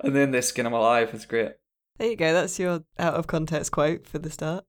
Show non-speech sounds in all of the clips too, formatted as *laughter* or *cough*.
and then they skin him alive. It's great. There you go. That's your out of context quote for the start.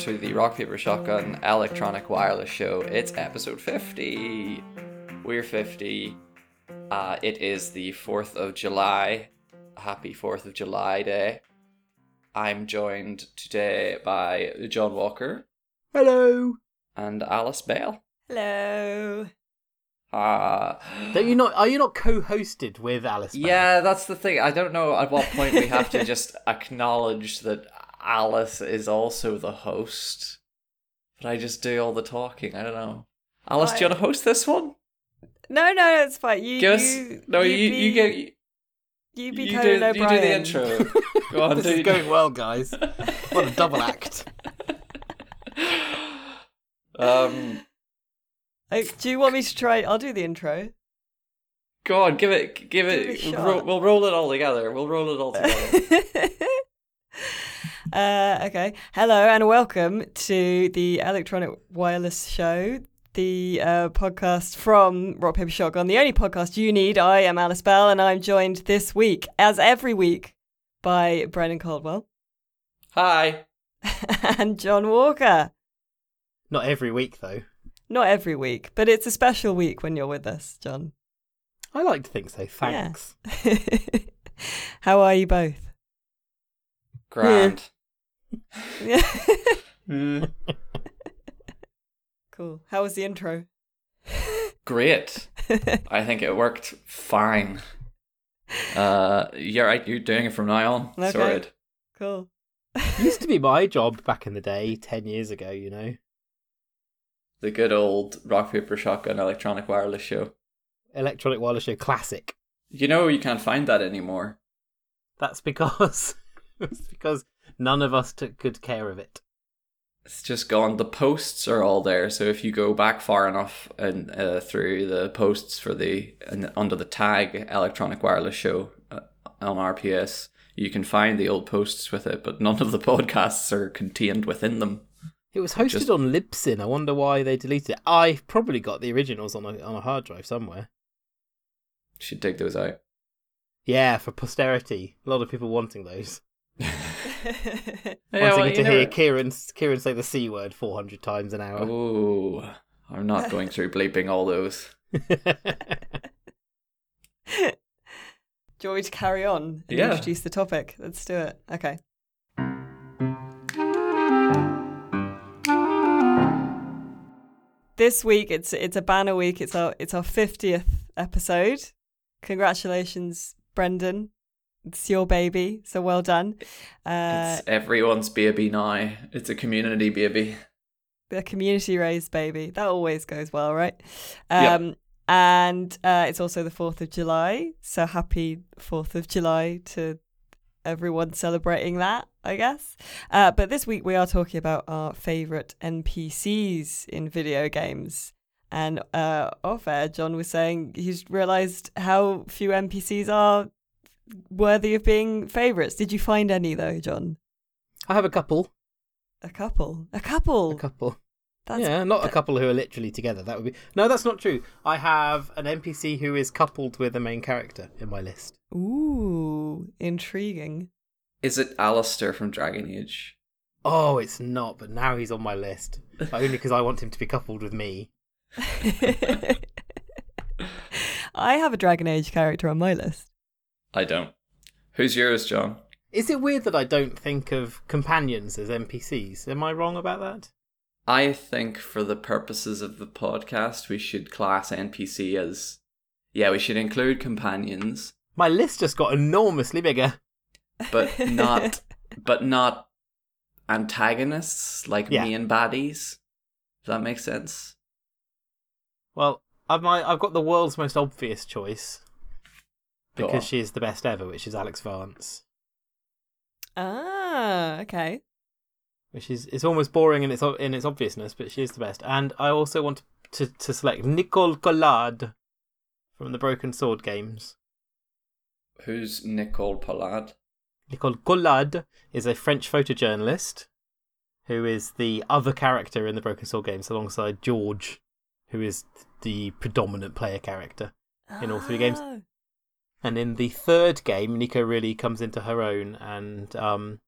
To the Rock Paper Shotgun Electronic Wireless Show. It's episode 50. We're 50. Uh, it is the 4th of July. Happy 4th of July Day. I'm joined today by John Walker Hello. and Alice Bell. Hello. Uh, Don't you not? Are you not co-hosted with Alice? Bell? yeah, that's the thing. I don't know at what point we have to *laughs* just acknowledge that Alice is also the host. But I just do all the talking. I don't know. Alice, do you want to host this one? No, no, no, it's fine. You, Give us you no. You be, you get you, you be you Conan do, you do the intro. *laughs* Go on, this do is going well, guys. *laughs* What a double act. Um, Oh, do you want me to try? I'll do the intro. go on, give it, give Give it. it we'll, shot. ro- we'll roll it all together. We'll roll it all together. *laughs* uh, okay. Hello and welcome to the Electronic Wireless Show, the uh, podcast from Rock Paper Shotgun, the only podcast you need. I am Alice Bell, and I'm joined this week, as every week, by Brendan Caldwell Hi. *laughs* and John Walker. Not every week though. Not every week, but it's a special week when you're with us, John. I like to think so. Thanks. *laughs* How are you both? Grand. Mm. *laughs* cool. How was the intro? Great. *laughs* I think it worked fine. Uh, you're right. You're doing it from now on. Okay. Sorted. cool. Used to be my job back in the day, ten years ago. You know, The good old rock paper shotgun electronic wireless show. electronic wireless show classic. You know you can't find that anymore. That's because *laughs* it's because none of us took good care of it. It's just gone. The posts are all there. So if you go back far enough and uh, through the posts for the and under the tag electronic wireless show uh, on RPS, you can find the old posts with it, but none of the *laughs* podcasts are contained within them. It was hosted Just- on Libsyn. I wonder why they deleted it. I've probably got the originals on a on a hard drive somewhere. Should dig those out. Yeah, for posterity. A lot of people wanting those. *laughs* Yeah, wanting well, to hear never- Kieron Kieron say the c word four hundred times an hour. Oh, I'm not going through bleeping all those. Do you want me to carry on and Yeah. introduce the topic? Let's do it. Okay. This week it's it's a banner week. It's our it's our fiftieth episode. Congratulations, Brendan. It's your baby, so well done. Uh, it's everyone's baby now. It's a community baby. the community raised baby. That always goes well, right? Yep. Um, And uh, it's also the 4th of July. So happy 4th of July to everyone celebrating that, I guess. Uh, but this week we are talking about our favourite NPCs in video games. And uh, off air, John was saying he's realised how few NPCs are worthy of being favourites. Did you find any, though, John? I have a couple. A couple. A couple. A couple. That's yeah, not a couple who are literally together. That would be no, that's not true. I have an NPC who is coupled with a main character in my list. Ooh, intriguing. Is it Alistair from Dragon Age? Oh, it's not, but now he's on my list *laughs* only because I want him to be coupled with me. *laughs* I have a Dragon Age character on my list. I don't. Who's yours, John? Is it weird that I don't think of companions as NPCs? Am I wrong about that? I think for the purposes of the podcast, we should class NPC as. Yeah, we should include companions, My list just got enormously bigger. but *laughs* not. but not antagonists like Yeah. main baddies. Does that make sense? Well, I've my I've got the world's most obvious choice because she is the best ever, which is Alex Vance. Ah, okay. Which is it's almost boring in its in its obviousness, but she is the best. And I also want to to select Nicole Collard from the Broken Sword games. Who's Nicole Collard? Nicole Collard is a French photojournalist who is the other character in the Broken Sword games alongside George, who is the predominant player character. In all three games. Ah, And in the third game, Nico really comes into her own, and um,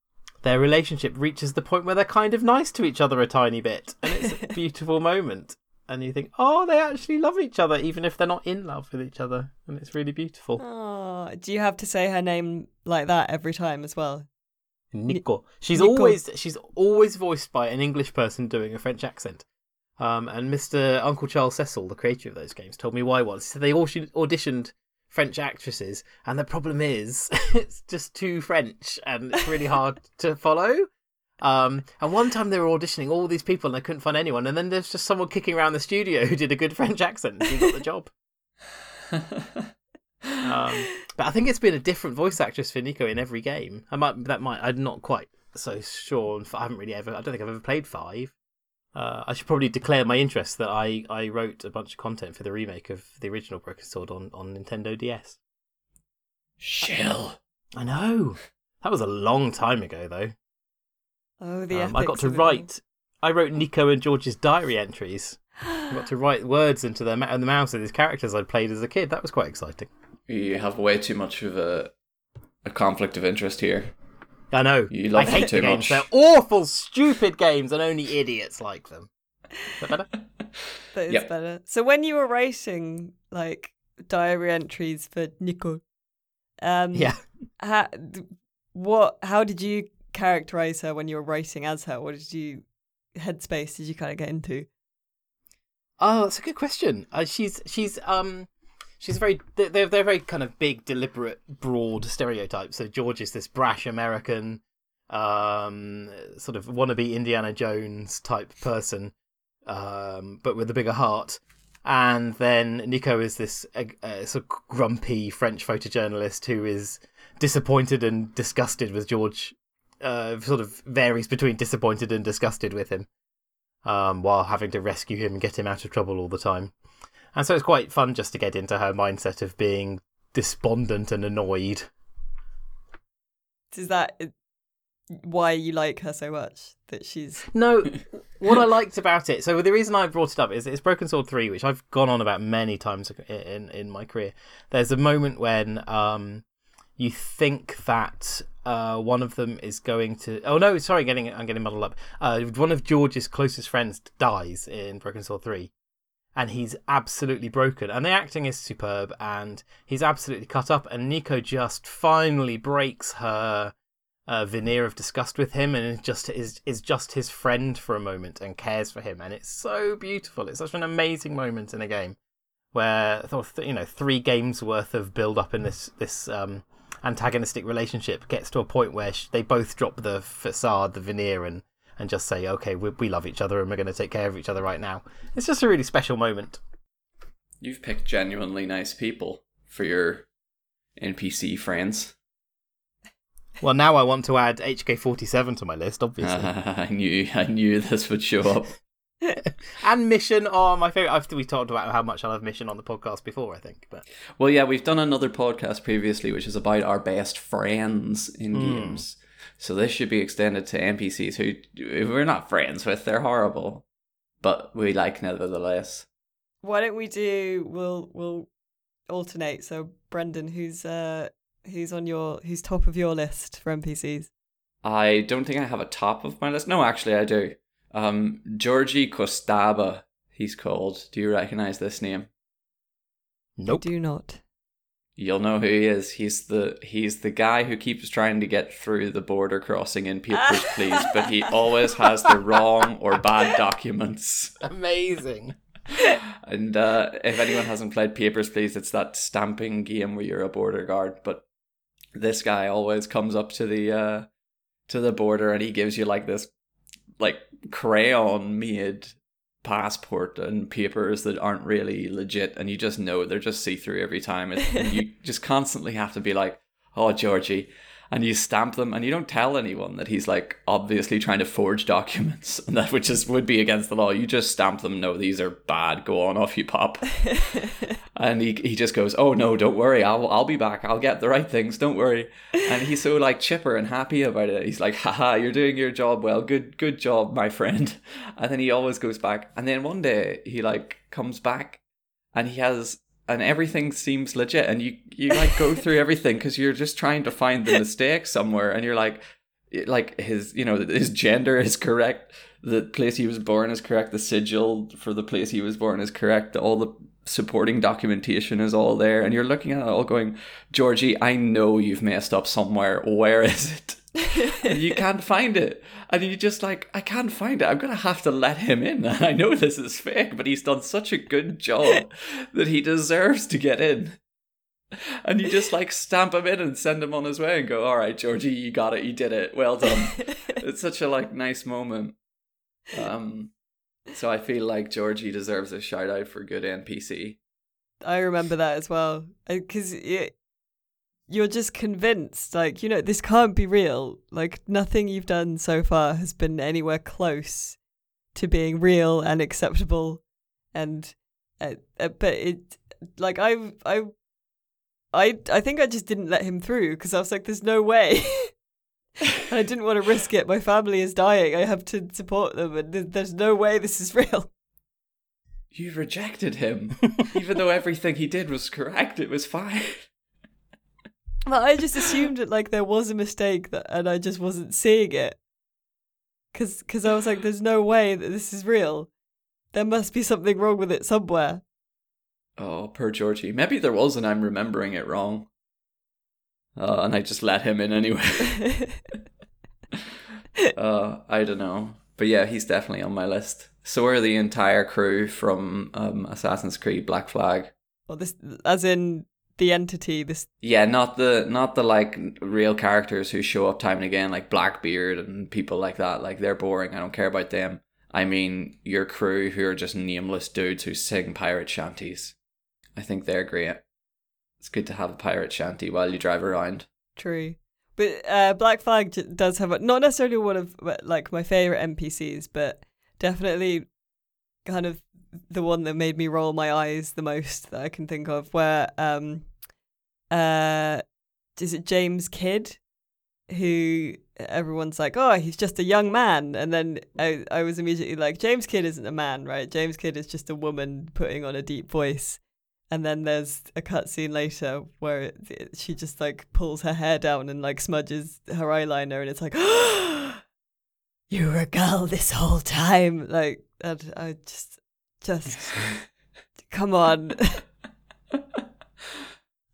their relationship reaches the point where they're kind of nice to each other a tiny bit, and it's a *laughs* beautiful moment. And you think, oh, they actually love each other, even if they're not in love with each other, and it's really beautiful. Oh, do you have to say her name like that every time as well? Nico, she's Nico. always she's always voiced by an English person doing a French accent. Um, and Mr. Uncle Charles Cecil, the creator of those games, told me why once. Said they all auditioned French actresses, and the problem is *laughs* it's just too French, and it's really hard *laughs* to follow. Um, and one time they were auditioning all these people, and they couldn't find anyone. And then there's just someone kicking around the studio who did a good French accent, and he got the job. Um, but I think it's been a different voice actress for Nico in every game. I might that might I'm not quite so sure. I haven't really ever. I don't think I've ever played five. Uh, I should probably declare my interest that I, I wrote a bunch of content for the remake of the original Broken Sword on, on Nintendo DS. Shill. I know that was a long time ago though. Oh, the Um, I got to write. I wrote Nico and George's diary entries. I got to *gasps* write words into their ma- the mouths of these characters I'd played as a kid. That was quite exciting. You have way too much of a a conflict of interest here. I know. You love I hate too the games. much. They're awful, stupid games, and only idiots like them. Is that better? *laughs* That is Yep. better. So when you were writing like diary entries for Nico, um, yeah. how, what? How did you characterize her when you were writing as her? What did you headspace did you kind of get into? Oh, that's a good question. Uh, she's she's um she's very they're they're very kind of big, deliberate, broad stereotypes. So George is this brash American, um, sort of wannabe Indiana Jones type person, um, but with a bigger heart. And then Nico is this uh, uh, sort of grumpy French photojournalist who is disappointed and disgusted with George. Uh, sort of varies between disappointed and disgusted with him um, while having to rescue him and get him out of trouble all the time. And so it's quite fun just to get into her mindset of being despondent and annoyed. Is that why you like her so much? That she's No, what I liked about it. So the reason I brought it up is it's Broken Sword Three, which I've gone on about many times in in my career. There's a moment when um, you think that uh, one of them is going to. Oh no, sorry, getting I'm getting muddled up. Uh, one of George's closest friends dies in Broken Sword Three, and he's absolutely broken. And the acting is superb, and he's absolutely cut up. And Nico just finally breaks her uh, veneer of disgust with him, and just is is just his friend for a moment and cares for him, and it's so beautiful. It's such an amazing moment in a game where you know three games worth of build up in this this um, antagonistic relationship gets to a point where they both drop the facade, the veneer, and and just say, okay, we, we love each other and we're going to take care of each other right now. It's just a really special moment. You've picked genuinely nice people for your NPC friends. Well, now I want to add HK47 to my list, obviously. *laughs* I knew I knew this would show up. *laughs* and Mission are my favorite. I've, we talked about how much I love Mission on the podcast before, I think. But Well, yeah, we've done another podcast previously, which is about our best friends in Hmm. games. So this should be extended to NPCs who who we're not friends with. They're horrible, but we like nevertheless. Why don't we do? We'll we'll alternate. So Brendan, who's uh who's on your who's top of your list for NPCs? I don't think I have a top of my list. No, actually, I do. Um, Jorji Costava, he's called. Do you recognize this name? nope. Do not. You'll know who he is. He's the he's the guy who keeps trying to get through the border crossing in Papers, *laughs* Please, but he always has the wrong or bad documents. Amazing. And uh, if anyone hasn't played Papers, Please, it's that stamping game where you're a border guard. But this guy always comes up to the uh, to the border and he gives you like this like crayon made passport and papers that aren't really legit and you just know they're just see through every time. And you *laughs* just constantly have to be like oh Jorji and you stamp them and you don't tell anyone that he's like obviously trying to forge documents *laughs* and that which is would be against the law. You just stamp them no these are bad. Go on off you pop. *laughs* And he, he just goes oh no don't worry. I'll, I'll be back. I'll get the right things. Don't worry. And he's so like chipper and happy about it. He's like haha you're doing your job well. Good good job my friend. *laughs* And then he always goes back. And then one day he like comes back and he has and everything seems legit and you you like go through everything because you're just trying to find the mistake somewhere and you're like like his you know his gender is correct the place he was born is correct the sigil for the place he was born is correct all the supporting documentation is all there and you're looking at it all going Jorji i know you've messed up somewhere. Where is it you can't find it. And you're just like i can't find it. I'm gonna have to let him in. And *laughs* i know this is fake but he's done such a good job *laughs* that he deserves to get in. And you just like stamp him in and send him on his way and go all right Jorji you got it. You did it. Well done. *laughs* It's such a like nice moment. Um so i feel like Jorji deserves a shout out for good npc I remember that as well. Because you're just convinced, like, you know, this can't be real. Like, nothing you've done so far has been anywhere close to being real and acceptable. And, uh, uh, but it, like, I, I, I, I think I just didn't let him through because I was like, there's no way. *laughs* I didn't want to risk it. My family is dying. I have to support them, and there's no way this is *laughs* real. You rejected him, *laughs* even though everything he did was correct. It was fine. But I just assumed that like there was a mistake that, and I just wasn't seeing it. Cause, cause I was like, there's no way that this is real. There must be something wrong with it somewhere. Oh, poor Jorji. Maybe there was, and I'm remembering it wrong. Uh, and I just let him in anyway. *laughs* uh, I don't know, but yeah, he's definitely on my list. So are the entire crew from um, Assassin's Creed Black Flag. Well, this, as in the entity this yeah not the not the like real characters who show up time and again like blackbeard and people like that. Like they're boring. I don't care about them. I mean your crew who are just nameless dudes who sing pirate shanties. I think they're great. It's good to have a pirate shanty while you drive around. True. But uh, black flag does have a, not necessarily one of like my favorite npcs but definitely kind of the one that made me roll my eyes the most that I can think of, where um, uh, is it James Kidd, who everyone's like, oh, he's just a young man, and then I I was immediately like, James Kidd isn't a man, right? James Kidd is just a woman putting on a deep voice. And then there's a cutscene later where it, it, she just like pulls her hair down and like smudges her eyeliner, and it's like, *gasps* you were a girl this whole time. Like, and I just just come on. *laughs*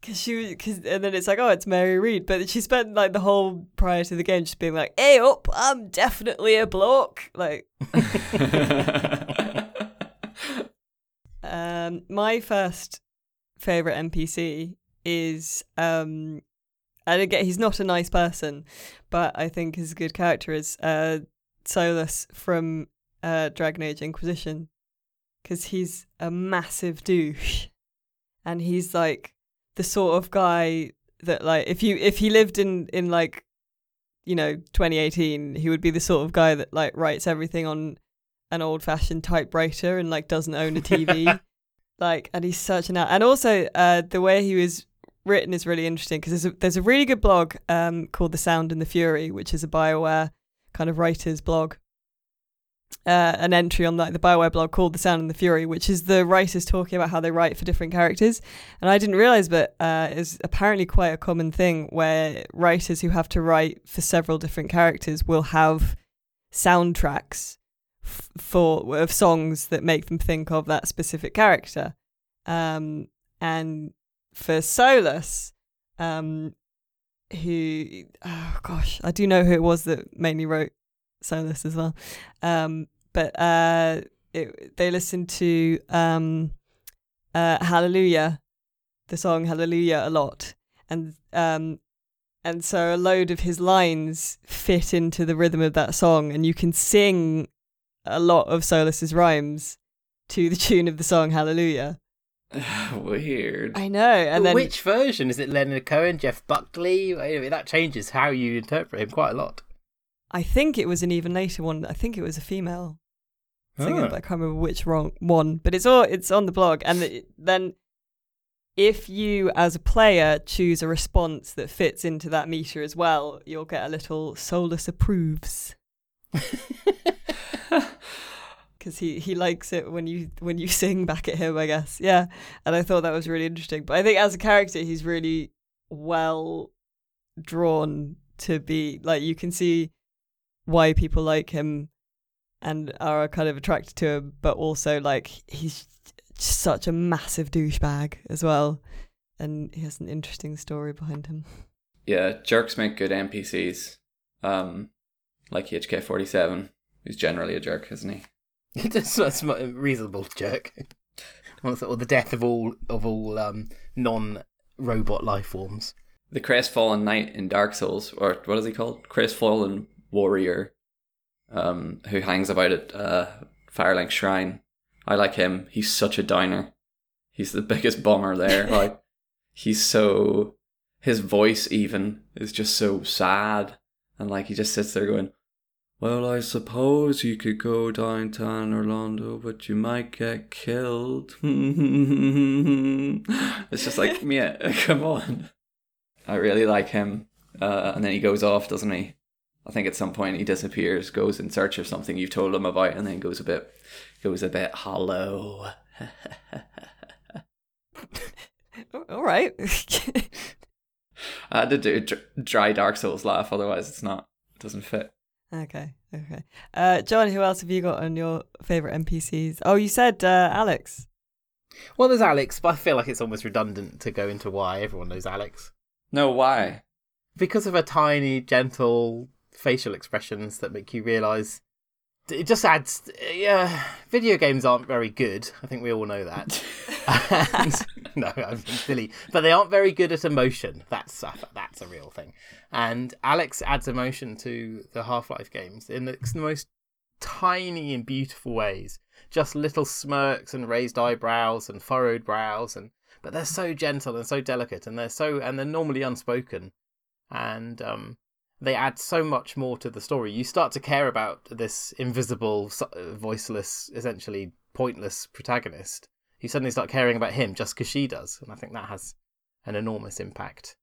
Cause she, cause, and then it's like, oh, it's Mary Read, but she spent like the whole prior to the game just being like, "Hey up, I'm definitely a bloke." Like, *laughs* um, my first favorite NPC is, um, and again, he's not a nice person, but I think his good character is uh, Solas from uh, Dragon Age Inquisition because he's a massive douche, and he's like the sort of guy that like if you if he lived in in like you know 2018 he would be the sort of guy that like writes everything on an old fashioned typewriter and like doesn't own a TV *laughs* like and he's such an out and also uh the way he was written is really interesting because there's a, there's a really good blog um called The Sound and the Fury which is a BioWare kind of writers blog uh, an entry on like the Bioware blog called "The Sound and the Fury," which is the writers talking about how they write for different characters. And I didn't realize, but uh, is apparently quite a common thing where writers who have to write for several different characters will have soundtracks f- for of songs that make them think of that specific character. Um, and for Solas, um, who oh gosh, I do know who it was that mainly wrote Solas as well. Um, but uh, it, they listened to um, uh, Hallelujah, the song Hallelujah, a lot, and um, and so a load of his lines fit into the rhythm of that song, and you can sing a lot of Solas's rhymes to the *laughs* tune of the song Hallelujah. *sighs* Weird. I know, and then Which version is it? Leonard Cohen, Jeff Buckley? Anyway, that changes how you interpret him quite a lot. I think it was an even later one. I think it was a female singer, Ah. but I can't remember which wrong one. But it's all it's on the blog, and it, then if you as a player choose a response that fits into that meter as well, you'll get a little Solas approves because *laughs* he he likes it when you when you sing back at him. I guess, yeah. And I thought that was really interesting. But I think as a character, he's really well drawn to be like you can see why people like him and are kind of attracted to him, but also like he's such a massive douchebag as well, and he has an interesting story behind him. Yeah, jerks make good NPCs. Um, like HK47, who's generally a jerk, isn't he? *laughs* That's that's a reasonable jerk. Or the or the death of all of all um, non-robot life forms. The crestfallen knight in Dark Souls, or what is he called? Crestfallen warrior, um, who hangs about at uh, Firelink Shrine. I like him. He's such a downer. He's the *laughs* biggest bummer there. *laughs* like, he's so. His voice even is just so sad, and like he just sits there going, "Well, I suppose you could go downtown Orlando, but you might get killed." *laughs* it's just like, yeah, come on. I really like him. Uh, and then he goes off, doesn't he? I think at some point he disappears, goes in search of something you've told him about, and then goes a bit, goes a bit hollow. *laughs* All right. I had to do dry Dark Souls laugh, otherwise it's not, it doesn't fit. okay. Okay. Uh, John, who else have you got on your favorite NPCs? Oh, you said uh, Alex. Well, there's Alex, but I feel like it's almost redundant to go into why everyone knows Alex No, why? because of her tiny, gentle facial expressions that make you realise. It just adds. Yeah, video games aren't very good. I think we all know that. *laughs* And- *laughs* no, I'm silly, but they aren't very good at emotion. That's a, that's a real thing. And Alex adds emotion to the Half Life games in the, the most tiny and beautiful ways. Just little smirks and raised eyebrows and furrowed brows, and but they're so gentle and so delicate, and they're so and they're normally unspoken, and um, they add so much more to the story. You start to care about this invisible, voiceless, essentially pointless protagonist. You suddenly start caring about him just because she does, and I think that has an enormous impact.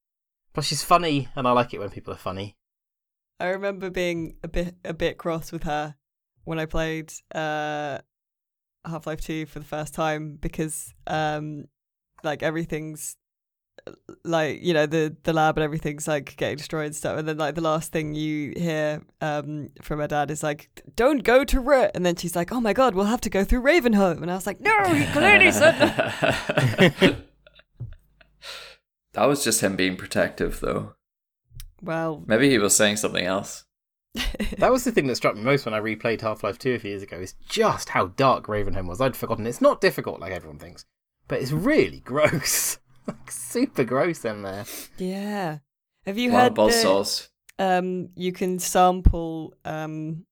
Plus, she's funny, and I like it when people are funny. I remember being a bit a bit cross with her when I played uh, Half Life Two for the first time because um, like everything's like you know the the lab and everything's like getting destroyed and stuff and then like the last thing you hear um from her dad is like don't go to Root and then she's like oh my god we'll have to go through Ravenholm and I was like no he clearly said that *laughs* that was just him being protective, though. well Maybe he was saying something else. *laughs* That was the thing that struck me most when I replayed Half Life 2 a few years ago, is just how dark Ravenholm was. I'd forgotten. It's not difficult like everyone thinks, but it's really *laughs* gross. *laughs* like, super gross in there. yeah have you heard of buzz the- saws. um you can sample um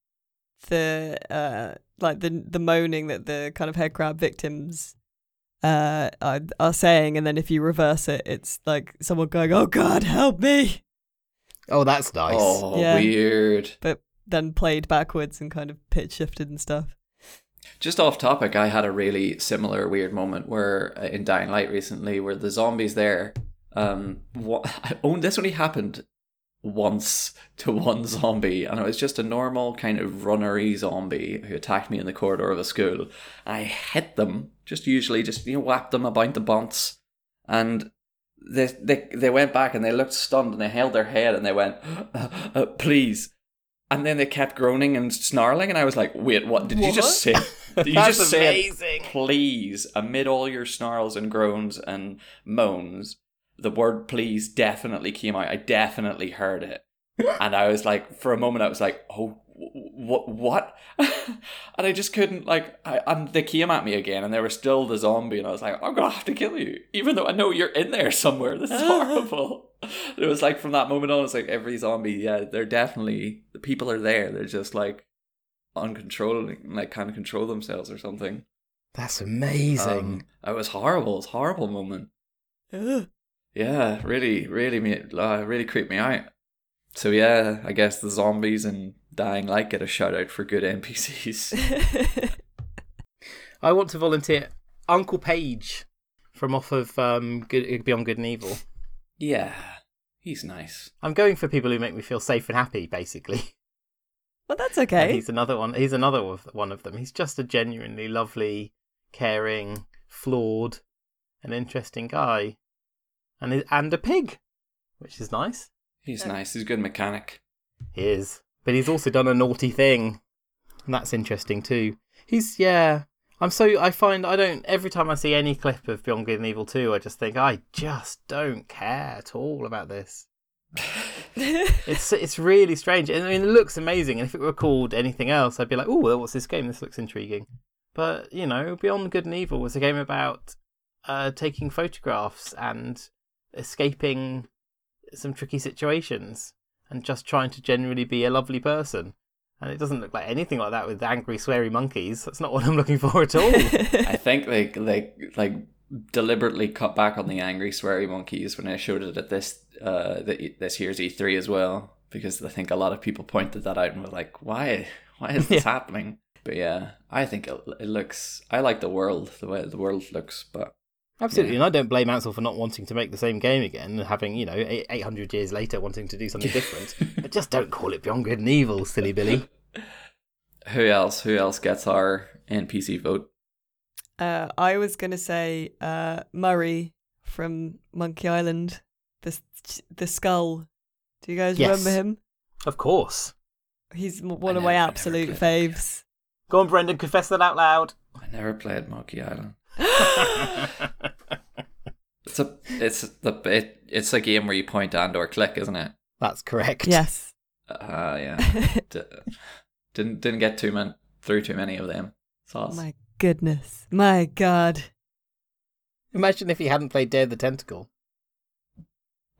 the uh like the the moaning that the kind of head crab victims uh are, are saying and then if you reverse it it's like someone going oh god help me Oh, that's nice. Oh, Yeah. weird. but then played backwards and kind of pitch shifted and stuff Just off topic, I had a really similar weird moment where uh, in Dying Light recently, where the zombies there, um, what, *laughs* oh, this only happened once to one zombie, and it was just a normal kind of runnery zombie who attacked me in the corridor of a school. I hit them, just usually just you know whacked them about the bunts, and they they they went back and they looked stunned and they held their head and they went, uh, *gasps* uh, please. And then they kept groaning and snarling, and I was like, "Wait, what? Did you just say? You That's just say, amazing. please, amid all your snarls and groans and moans, the word please definitely came out. I definitely heard it. and I was like, for a moment, I was like, oh, what, what? *laughs* and I just couldn't, like, I, and they came at me again, and they were still the zombie, and I was like, I'm gonna have to kill you, even though I know you're in there somewhere. This is *laughs* horrible. it was like, from that moment on, it's like every zombie, yeah, they're definitely, the people are there. They're just like, uncontrolling, like, kind of control themselves or something. That's amazing. Um, it was horrible. It was horrible moment. Ugh. Yeah, really, really, me, uh, really creeped me out. So yeah, I guess the zombies and Dying Light get a shout out for good *laughs* NPCs. I want to volunteer Uncle Pey'j from off of um, good, Beyond Good and Evil. yeah, he's nice. I'm going for people who make me feel safe and happy, basically. *laughs* well, that's And okay. he's another one. He's another of- one of them. He's just a genuinely lovely, caring, flawed, and interesting guy, and he- and a pig, which is nice. He's Yeah. nice. He's a good mechanic. He is, but he's also done a naughty thing, and that's interesting too. He's yeah. I'm so I find I don't every time I see any clip of Beyond Good and Evil 2, I just think I just don't care at all about this. *laughs* It's it's really strange. I mean, it looks amazing, and if it were called anything else, I'd be like, "Oh, what's this game? This looks intriguing." But you know, Beyond Good and Evil was a game about uh, taking photographs and escaping some tricky situations, and just trying to generally be a lovely person. And it doesn't look like anything like that with angry, sweary monkeys. That's not what I'm looking for at all. *laughs* I think like like like deliberately cut back on the angry sweary monkeys when I showed it at this uh the, this year's E3 as well because I think a lot of people pointed that out and were like, why why is this happening? But yeah, I think it, it looks. I like the world the way the world looks, but Absolutely, Yeah. and I don't blame Ancel for not wanting to make the same game again, and having you know 800 years later wanting to do something different. but just don't call it Beyond Good and Evil, silly Billy. *laughs* who else? Who else gets our NPC vote? Uh, I was gonna say uh, Murray from Monkey Island, the the skull. Do you guys Yes. remember him? Of course. He's m- one of my absolute faves. Go on, Brendan, confess that out loud. I never played Monkey Island. *laughs* *laughs* It's a it's the it, it's a game where you point and or click, isn't it? That's correct. yes. Uh, yeah. *laughs* D- didn't didn't get too many through too many of them. Sauce. My goodness. My God. Imagine if he hadn't played Day of the Tentacle.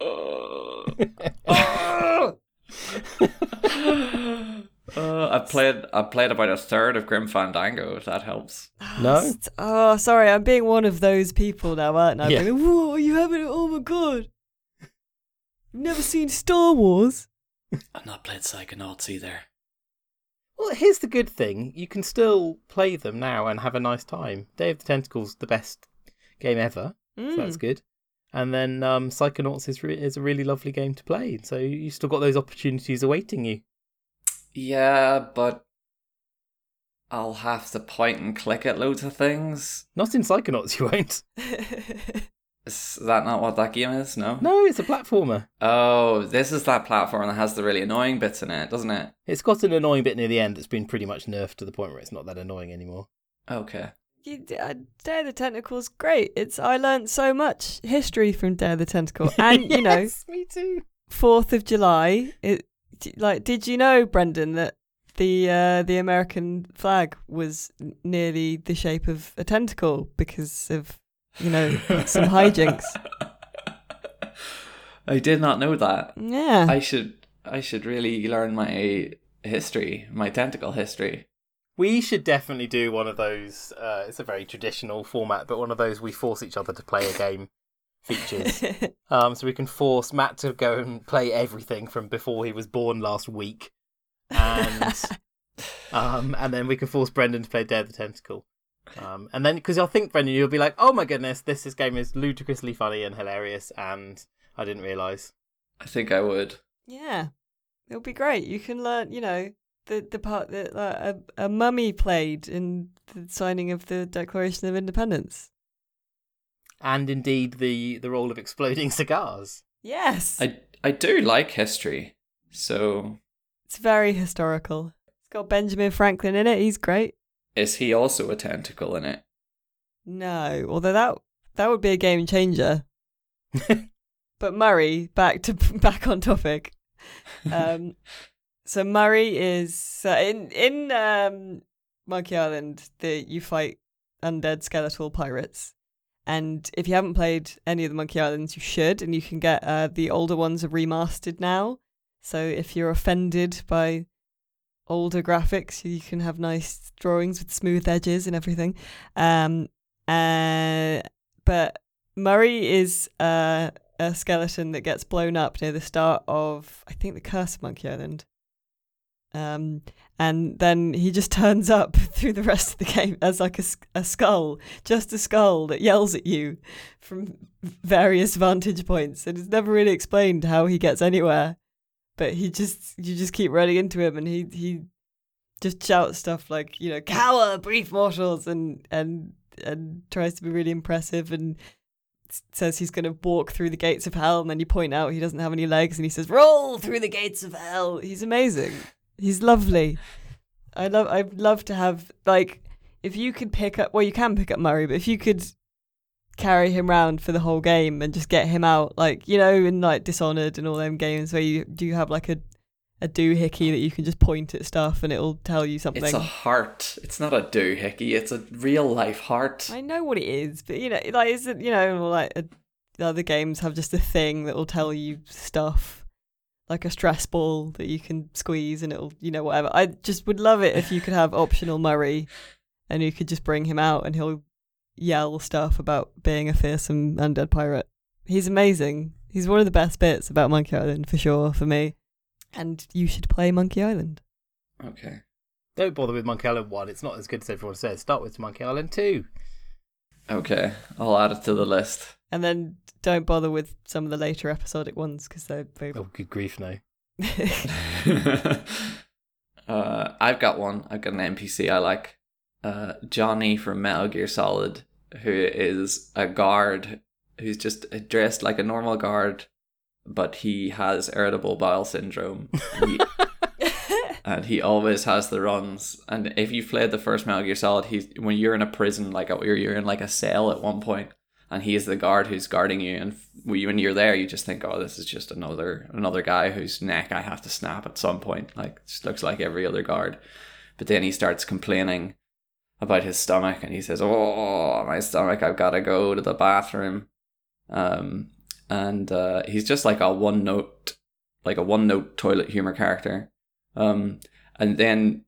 *laughs* Uh, I played I played about a third of Grim Fandango. If that helps. No? Oh, sorry. I'm being one of those people now, aren't I? Yeah. Being, Whoa, you haven't? Oh my God. You've never seen Star Wars? I've not played Psychonauts either. Well, here's the good thing: you can still play them now and have a nice time. Day of the Tentacle's the best game ever, so that's Mm. good. And then um, Psychonauts is re- is a really lovely game to play. So you still got those opportunities awaiting you. Yeah, but I'll have to point and click at loads of things. Not in Psychonauts, you won't. *laughs* Is that not what that game is? No. No, it's a platformer. Oh, this is that platform that has the really annoying bits in it, doesn't it? It's got an annoying bit near the end that's been pretty much nerfed to the point where it's not that annoying anymore. Okay. You, uh, Day of the Tentacle's great. It's I learnt so much history from Dare the Tentacle, *laughs* and you know, Yes, me too. Fourth of July. It like, did you know, Brendan, that the uh, the American flag was nearly the shape of a tentacle because of you know some hijinks. *laughs* I did not know that. Yeah, I should I should really learn my history, my tentacle history. We should definitely do one of those. Uh, it's a very traditional format, but one of those we force each other to play a game *laughs* features. um, so we can force Matt to go and play everything from before he was born last week, and *laughs* um, and then we can force Brendan to play Dare the Tentacle. Um, and then because I think Brendan, you'll be like, "Oh my goodness, this, this game is ludicrously funny and hilarious," and I didn't realise. I think I would. yeah, it'll be great. You can learn, you know, the the part that like, a a mummy played in the signing of the Declaration of Independence. And indeed, the the role of exploding *laughs* cigars. Yes, I I do like history. So it's very historical. It's got Benjamin Franklin in it. He's great. Is he also a tentacle in it? No, although that that would be a game changer. *laughs* but Murray, back to *laughs* back on topic. Um, *laughs* so Murray is uh, in in um, Monkey Island. The you fight undead skeletal pirates, and if you haven't played any of the Monkey Islands, you should, and you can get uh, the older ones are remastered now. So if you're offended by older graphics, you can have nice drawings with smooth edges and everything. Um, uh, but Murray is uh, a skeleton that gets blown up near the start of, I think, the Curse of Monkey Island. Um, and then he just *laughs* turns up through the rest of the game as like a, a skull, just a skull that yells at you from various vantage points. And it's never really explained how he gets anywhere, but he just you just keep running into him, and he he just shouts stuff like you know "cower, brief mortals," and and and tries to be really impressive and says he's going to walk through the gates of hell and then you point out he doesn't have any legs and he says roll through the gates of hell. He's amazing. He's lovely. I love i'd love to have like if you could pick up well you can pick up murray but if you could carry him round for the whole game and just get him out like you know in like dishonored and all them games where you do you have like a a doohickey that you can just point at stuff and it'll tell you something. It's a heart. It's not a doohickey. It's a real life heart. I know what it is, but you know, like is it you know like a, the other games have just a thing that will tell you stuff, like a stress ball that you can squeeze and it'll you know whatever. I just would love it if you could have optional Murray, and you could just bring him out and he'll yell stuff about being a fearsome undead pirate. He's amazing. He's one of the best bits about Monkey Island for sure for me and you should play Monkey Island. Okay. Don't bother with Monkey Island 1. It's not as good as everyone says. Start with Monkey Island 2. Okay. I'll add it to the list. And then don't bother with some of the later episodic ones because they're very. Oh, good grief, no. *laughs* *laughs* uh, I've got one. I've got an NPC I like. Uh, Johnny from Metal Gear Solid, who is a guard who's just dressed like a normal guard but he has irritable bowel syndrome. He, *laughs* and he always has the runs. And if you've played the first Metal Gear Solid, he's when you're in a prison, like you're you're in like a cell at one point, and he is the guard who's guarding you. And when you're there, you just think, oh, this is just another another guy whose neck I have to snap at some point. Like just looks like every other guard. But then he starts complaining about his stomach, and he says, "Oh, my stomach! I've got to go to the bathroom." Um, and uh, he's just like a one note, like a one note toilet humor character. Um, and then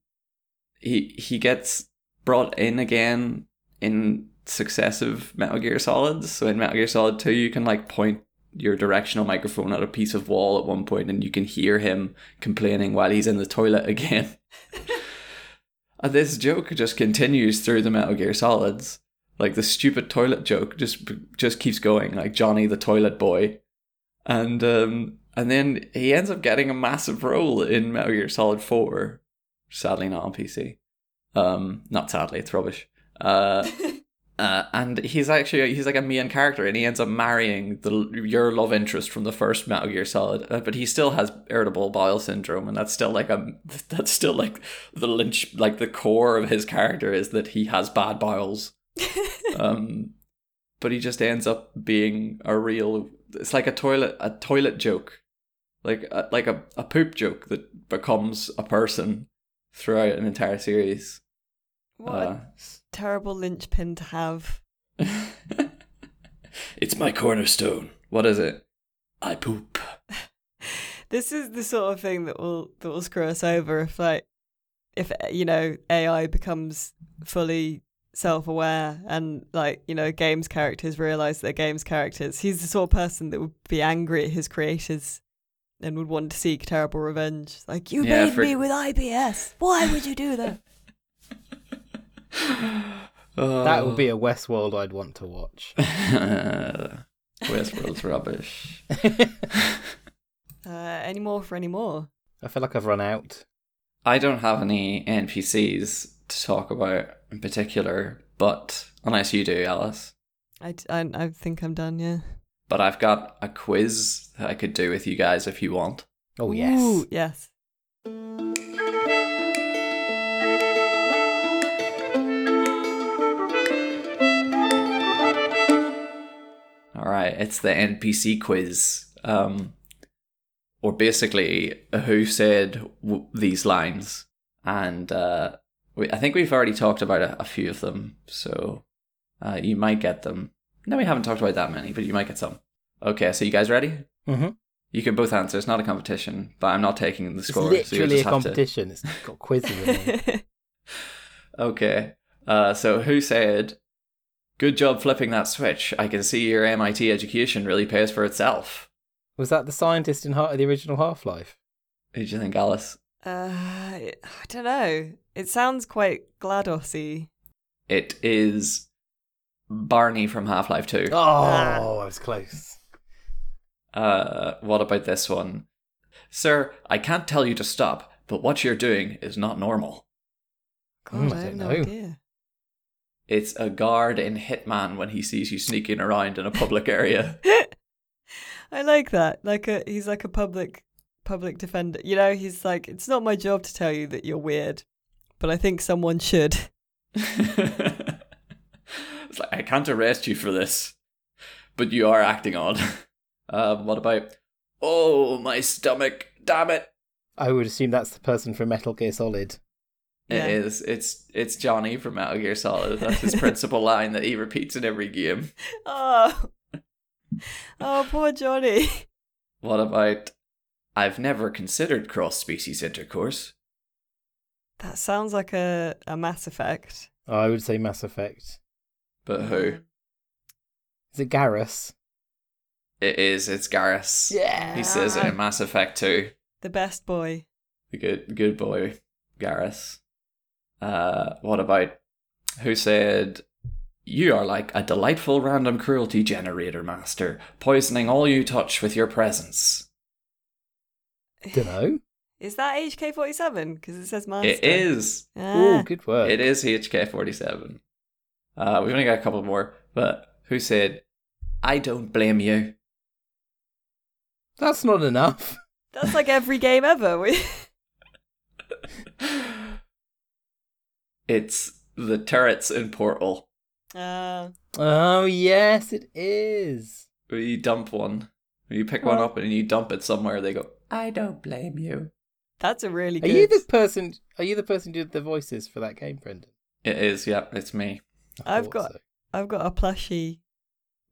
he he gets brought in again in successive Metal Gear Solids. So in Metal Gear Solid Two, you can like point your directional microphone at a piece of wall at one point, and you can hear him complaining while he's in the toilet again. *laughs* and this joke just continues through the Metal Gear Solids. Like the stupid toilet joke just just keeps going like Johnny the toilet boy. And um and then he ends up getting a massive role in Metal Gear Solid 4 sadly not on PC um not sadly it's rubbish. Uh *laughs* Uh, and he's actually he's like a main character, and he ends up marrying the your love interest from the first Metal Gear Solid. Uh, but he still has irritable bowel syndrome, and that's still like a that's still like the lynch like the core of his character is that he has bad bowels *laughs* um, but he just ends up being a real. It's like a toilet a toilet joke, like a, like a, a poop joke that becomes a person throughout an entire series. What uh, terrible linchpin to have. *laughs* it's my cornerstone. What is it? I poop. *laughs* this is the sort of thing that will that will screw us over if like if you know AI becomes fully self-aware and like you know games characters realize they're games characters he's the sort of person that would be angry at his creators and would want to seek terrible revenge like you yeah, made for... me with ibs why would you do that that would be a westworld i'd want to watch *laughs* westworld's rubbish *laughs* uh, any more for any more i feel like i've run out i don't have any npcs to talk about in particular, but unless you do, Alice. I, I, I think I'm done, yeah. But I've got a quiz that I could do with you guys if you want. Oh, yes. Ooh, yes. All right, it's the NPC quiz. Um, or basically, who said w- these lines? And uh, we, I think we've already talked about a, a few of them, so uh, you might get them. No, we haven't talked about that many, but you might get some. Okay, so you guys ready? Mm-hmm. You can both answer. It's not a competition, but I'm not taking the It's score. so you'll literally a just have to- competition. It's got quizzes. *laughs* Okay. Uh, so who said, "Good job flipping that switch. I can see your MIT education really pays for itself." Was that the scientist in Heart of the original Half Life? Who do you think, Alice? uh, I don't know. It sounds quite GLaDOS-y. It is Barney from Half Life Two. Oh, Ah. I was close. Uh, what about this one, Sir? I can't tell you to stop, but what you're doing is not normal. God, Mm, I I have don't no know. idea. It's a guard in Hitman when he sees you sneaking around in a public area. *laughs* I like that. Like a he's like a public public defender. You know, he's like it's not my job to tell you that you're weird, but I think someone should. *laughs* *laughs* it's like I can't arrest you for this, but you are acting odd. Um, what about? Oh, my stomach! Damn it! I would assume that's the person from Metal Gear Solid. Yeah. It is. It's it's Johnny from Metal Gear Solid. That's his *laughs* principal line that he repeats in every game. Oh. Oh, poor Johnny. What about? I've never considered cross-species intercourse. That sounds like a, a Mass Effect. Oh, I would say Mass Effect. But who? Mm. Is it Garrus? It is. It's Garrus. Yeah. He says it in Mass Effect 2. The best boy. The good good boy, Garrus. Uh, what about who said you are like a delightful random cruelty generator master, poisoning all you touch with your presence. Dunno. Is that HK47? Because it says Master. It is. Oh, Ah. good work. It is HK forty seven. Uh, we've only got a couple more, but who said I don't blame you? That's not enough. That's like every game ever. *laughs* *laughs* We- It's the turrets in Portal. Uh, Oh, yes, it is. Where you dump one. Where you pick one Oh. up and you dump it somewhere, they go, I don't blame you. that's a really Are you the person? Are you the person who did the voices for that game, Brendan? It is, yeah, it's me. I I've got- so. I've got a plushy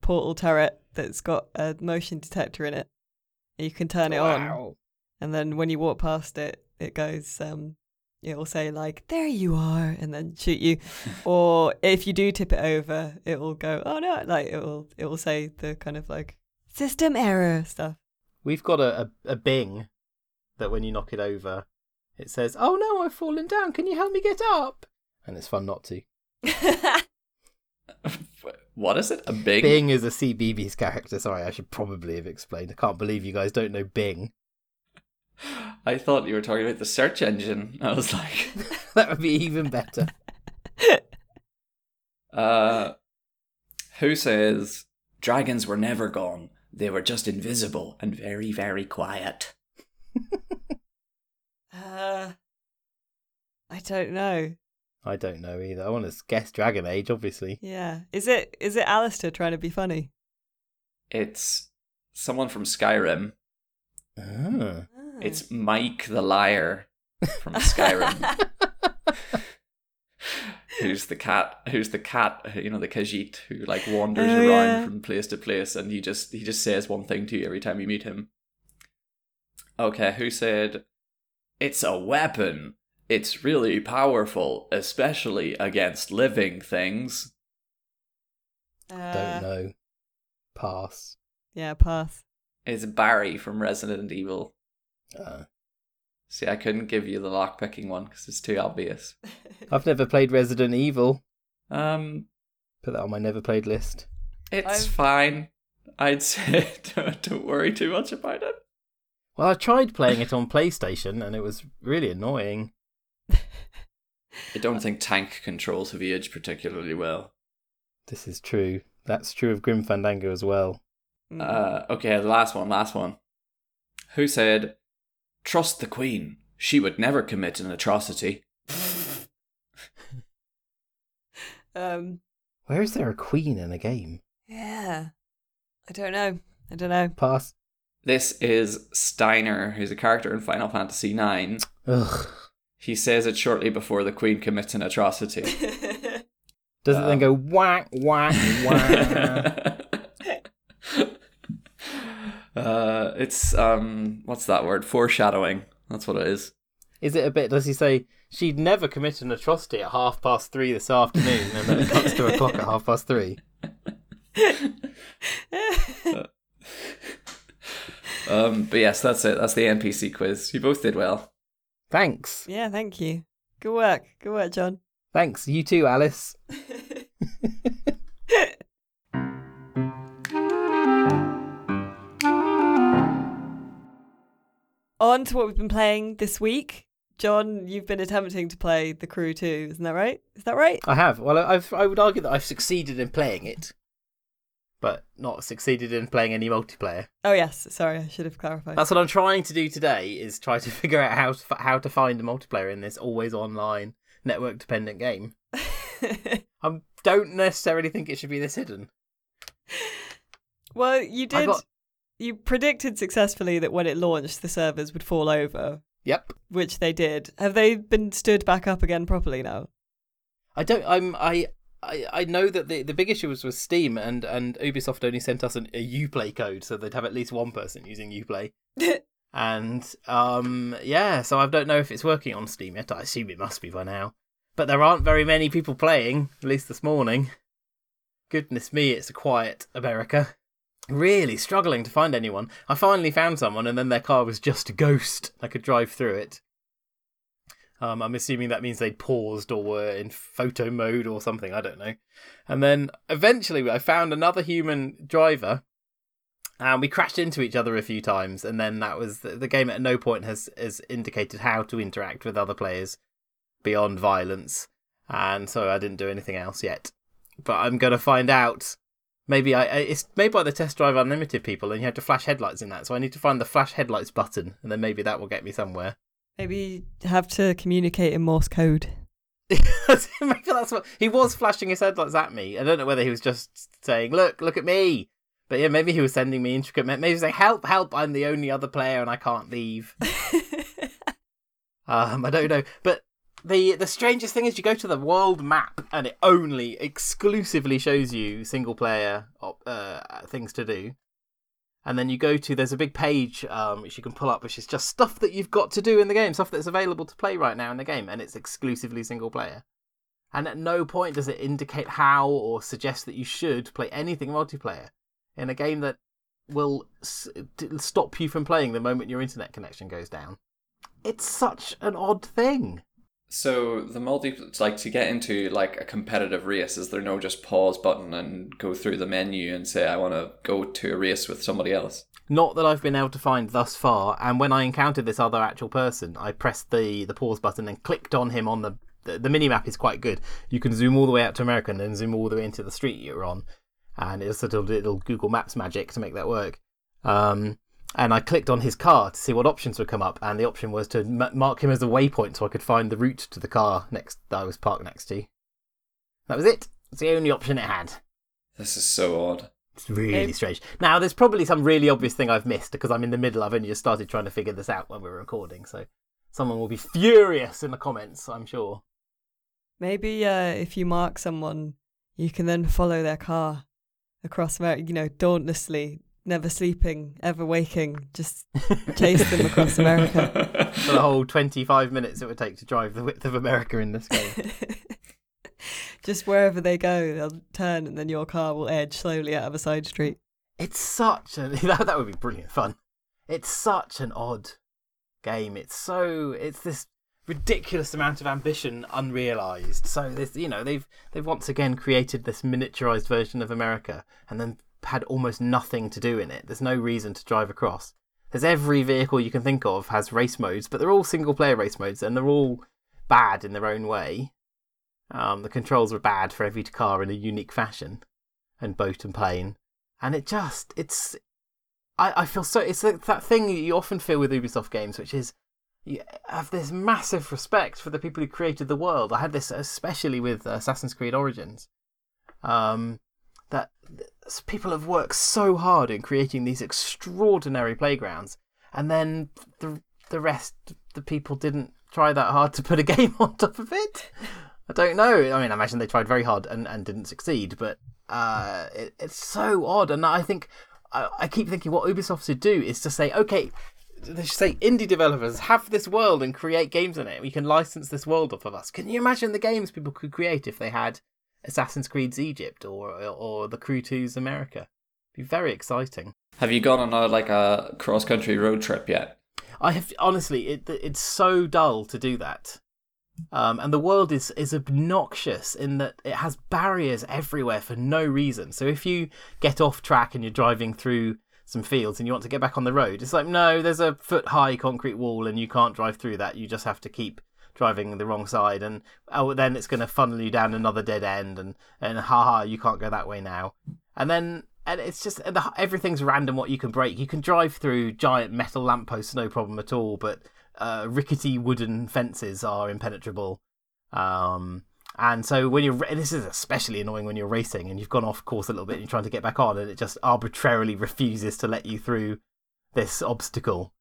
portal turret that's got a motion detector in it. You can turn it on, and then when you walk past it, it goes. Um, it will say like, "There you are," and then shoot you. *laughs* or if you do tip it over, it will go, "Oh no!" Like it will. It will say the kind of like system error stuff. We've got a, a, a Bing that when you knock it over, it says, "Oh no, I've fallen down. Can you help me get up?" And it's fun not to. *laughs* what is it? A big? Bing is a CBeebies character. Sorry, I should probably have explained. I can't believe you guys don't know Bing. *gasps* I thought you were talking about the search engine. I was like, *laughs* that would be even better. *laughs* uh, who says dragons were never gone? They were just invisible and very, very quiet. *laughs* uh, I don't know. I don't know either. I want to guess Dragon Age, obviously. Yeah, is it is it Alistair trying to be funny? It's someone from Skyrim. Ah. It's M'aiq the liar from Skyrim. *laughs* who's the cat who's the cat you know the Khajiit who like wanders Oh, around yeah. from place to place and he just he just says one thing to you every time you meet him okay who said it's a weapon it's really powerful especially against living things Uh, Don't know. Pass. Yeah, pass. it's barry from resident evil Uh, see i couldn't give you the lock picking one because it's too obvious *laughs* I've never played Resident Evil. um Put that on my never played list. it's I've- fine i'd *laughs* say don't, don't worry too much about it Well, I tried playing it on PlayStation and it was really annoying. I don't think tank controls have aged particularly well. This is true. That's true of Grim Fandango as well. Mm. Uh, okay, the last one, last one. Who said, Trust the Queen. She would never commit an atrocity. *laughs* um, Where is there a queen in a game? yeah. I don't know. I don't know. Pass. This is Steiner, who's a character in Final Fantasy IX. Ugh. He says it shortly before the Queen commits an atrocity. *laughs* Does it then Um, go whack whack whack? *laughs* uh, it's um, what's that word? Foreshadowing. That's what it is. Is it a bit? Does he say she'd never commit an atrocity at half past three this afternoon, and then it cuts to a clock at half past three? *laughs* Um, but yes, that's it. That's the NPC quiz. You both did well. Thanks, yeah, thank you. Good work. Good work, John. thanks. You too, Alice. *laughs* On to what we've been playing this week. John, you've been attempting to play The Crew 2, isn't that right? Is that right? I have. Well, I've, I would argue that I've succeeded in playing it, but not succeeded in playing any multiplayer. Oh yes, sorry, I should have clarified. That's what I'm trying to do today. Is try to *laughs* figure out how to, how to find a multiplayer in this always online network dependent game. *laughs* I don't necessarily think it should be this hidden. well, you I did. got- You predicted successfully that when it launched, the servers would fall over, Yep. which they did. Have they been stood back up again properly now? I don't. I'm. I. I, I know that the, the big issue was with Steam and, and Ubisoft only sent us an, a UPlay code, so they'd have at least one person using UPlay. *laughs* And um, yeah, so I don't know if it's working on Steam yet. I assume it must be by now. But there aren't very many people playing, at least this morning. Goodness me, it's a quiet America. Really struggling to find anyone. I finally found someone, and then their car was just a ghost. I could drive through it. Um, I'm assuming that means they'd paused or were in photo mode or something. I don't know. And then eventually, I found another human driver, and we crashed into each other a few times. And then that was the, the game. At no point has has indicated how to interact with other players beyond violence, and so I didn't do anything else yet. But I'm gonna find out. Maybe I it's made by the Test Drive Unlimited people, and you have to flash headlights in that. So I need to find the flash headlights button, and then maybe that will get me somewhere. Maybe have to communicate in Morse code. *laughs* Maybe that's what he was flashing his headlights at me. I don't know whether he was just saying, "Look, look at me," but yeah, maybe he was sending me intricate. Maybe he was saying, "Help, help! I'm the only other player and I can't leave." *laughs* Um, I don't know, but the the strangest thing is you go to the world map and it only exclusively shows you single player uh, things to do. And then you go to there's a big page um, which you can pull up, which is just stuff that you've got to do in the game, stuff that's available to play right now in the game, and it's exclusively single player. And at no point does it indicate how or suggest that you should play anything multiplayer in a game that will stop you from playing the moment your internet connection goes down. It's such an odd thing. So the multi, like to get into like a competitive race, is there no just pause button and go through the menu and say I want to go to a race with somebody else? Not that I've been able to find thus far. And when I encountered this other actual person, I pressed the, the pause button and clicked on him on the the, the mini map is quite good. You can zoom all the way out to America and then zoom all the way into the street you're on, and it's a little, little Google Maps magic to make that work. Um, and I clicked on his car to see what options would come up, and the option was to m- mark him as a waypoint so I could find the route to the car next that I was parked next to. That was it. It's the only option it had. This is so odd. It's really Okay. strange. Now, there's probably some really obvious thing I've missed because I'm in the middle. I've only just started trying to figure this out when we're recording, so someone will be furious in the comments, I'm sure. Maybe uh, if you mark someone, you can then follow their car across America, you know, dauntlessly, never sleeping, ever waking, just chase them across America. *laughs* For the whole 25 minutes it would take to drive the width of America in this game. *laughs* just wherever they go, they'll turn and then your car will edge slowly out of a side street. It's such a *laughs* that, that would be brilliant fun. It's such an odd game. It's so it's this ridiculous amount of ambition unrealized. So this you know they've they've once again created this miniaturized version of America and then had almost nothing to do in it. There's no reason to drive across. There's every vehicle you can think of has race modes, but they're all single player race modes and they're all bad in their own way. Um, the controls are bad for every car in a unique fashion, and boat and plane and it just it's I, I feel so it's that thing you often feel with Ubisoft games, which is you have this massive respect for the people who created the world. I had this especially with Assassin's Creed Origins. Um, that people have worked so hard in creating these extraordinary playgrounds, and then the the rest, the people didn't try that hard to put a *laughs* game on top of it. I don't know. I mean, I imagine they tried very hard and, and didn't succeed, but uh, it, it's so odd. And I think I, I keep thinking what Ubisoft should do is to say, okay, they should say indie developers have this world and create games in it. We can license this world off of us. Can you imagine the games people could create if they had Assassin's Creed's Egypt or or the Crew 2's America? It'd be very exciting. Have you gone on a like a cross country road trip yet? I have honestly, it it's so dull to do that. Um, and the world is is obnoxious in that it has barriers everywhere for no reason. So if you get off track and you're driving through some fields and you want to get back on the road, it's like no, there's a foot high concrete wall and you can't drive through that. You just have to keep driving the wrong side, and oh, then it's going to funnel you down another dead end, and and haha, you can't go that way now. And then and it's just everything's random what you can break. You can drive through giant metal lampposts no problem at all, but uh, rickety wooden fences are impenetrable. Um, and so when you're this is especially annoying when you're racing and you've gone off course a little bit and you're trying to get back on and it just arbitrarily refuses to let you through this obstacle.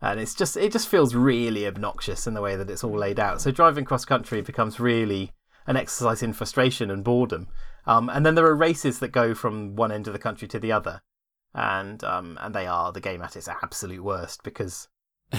And it's just it just feels really obnoxious in the way that it's all laid out. So driving cross country becomes really an exercise in frustration and boredom. Um, and then there are races that go from one end of the country to the other, and um, and they are the game at its absolute worst because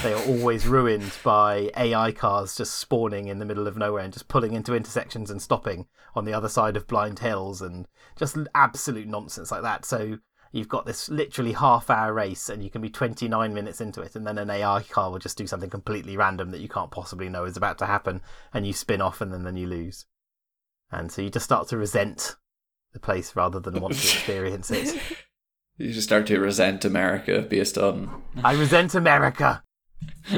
they are always *laughs* ruined by AI cars just spawning in the middle of nowhere and just pulling into intersections and stopping on the other side of blind hills and just absolute nonsense like that. So you've got this literally half hour race and you can be 29 minutes into it and then an AI car will just do something completely random that you can't possibly know is about to happen and you spin off and then, then you lose. And so you just start to resent the place rather than want to *laughs* experience it. *laughs* You just start to resent America based on. I resent America. *laughs*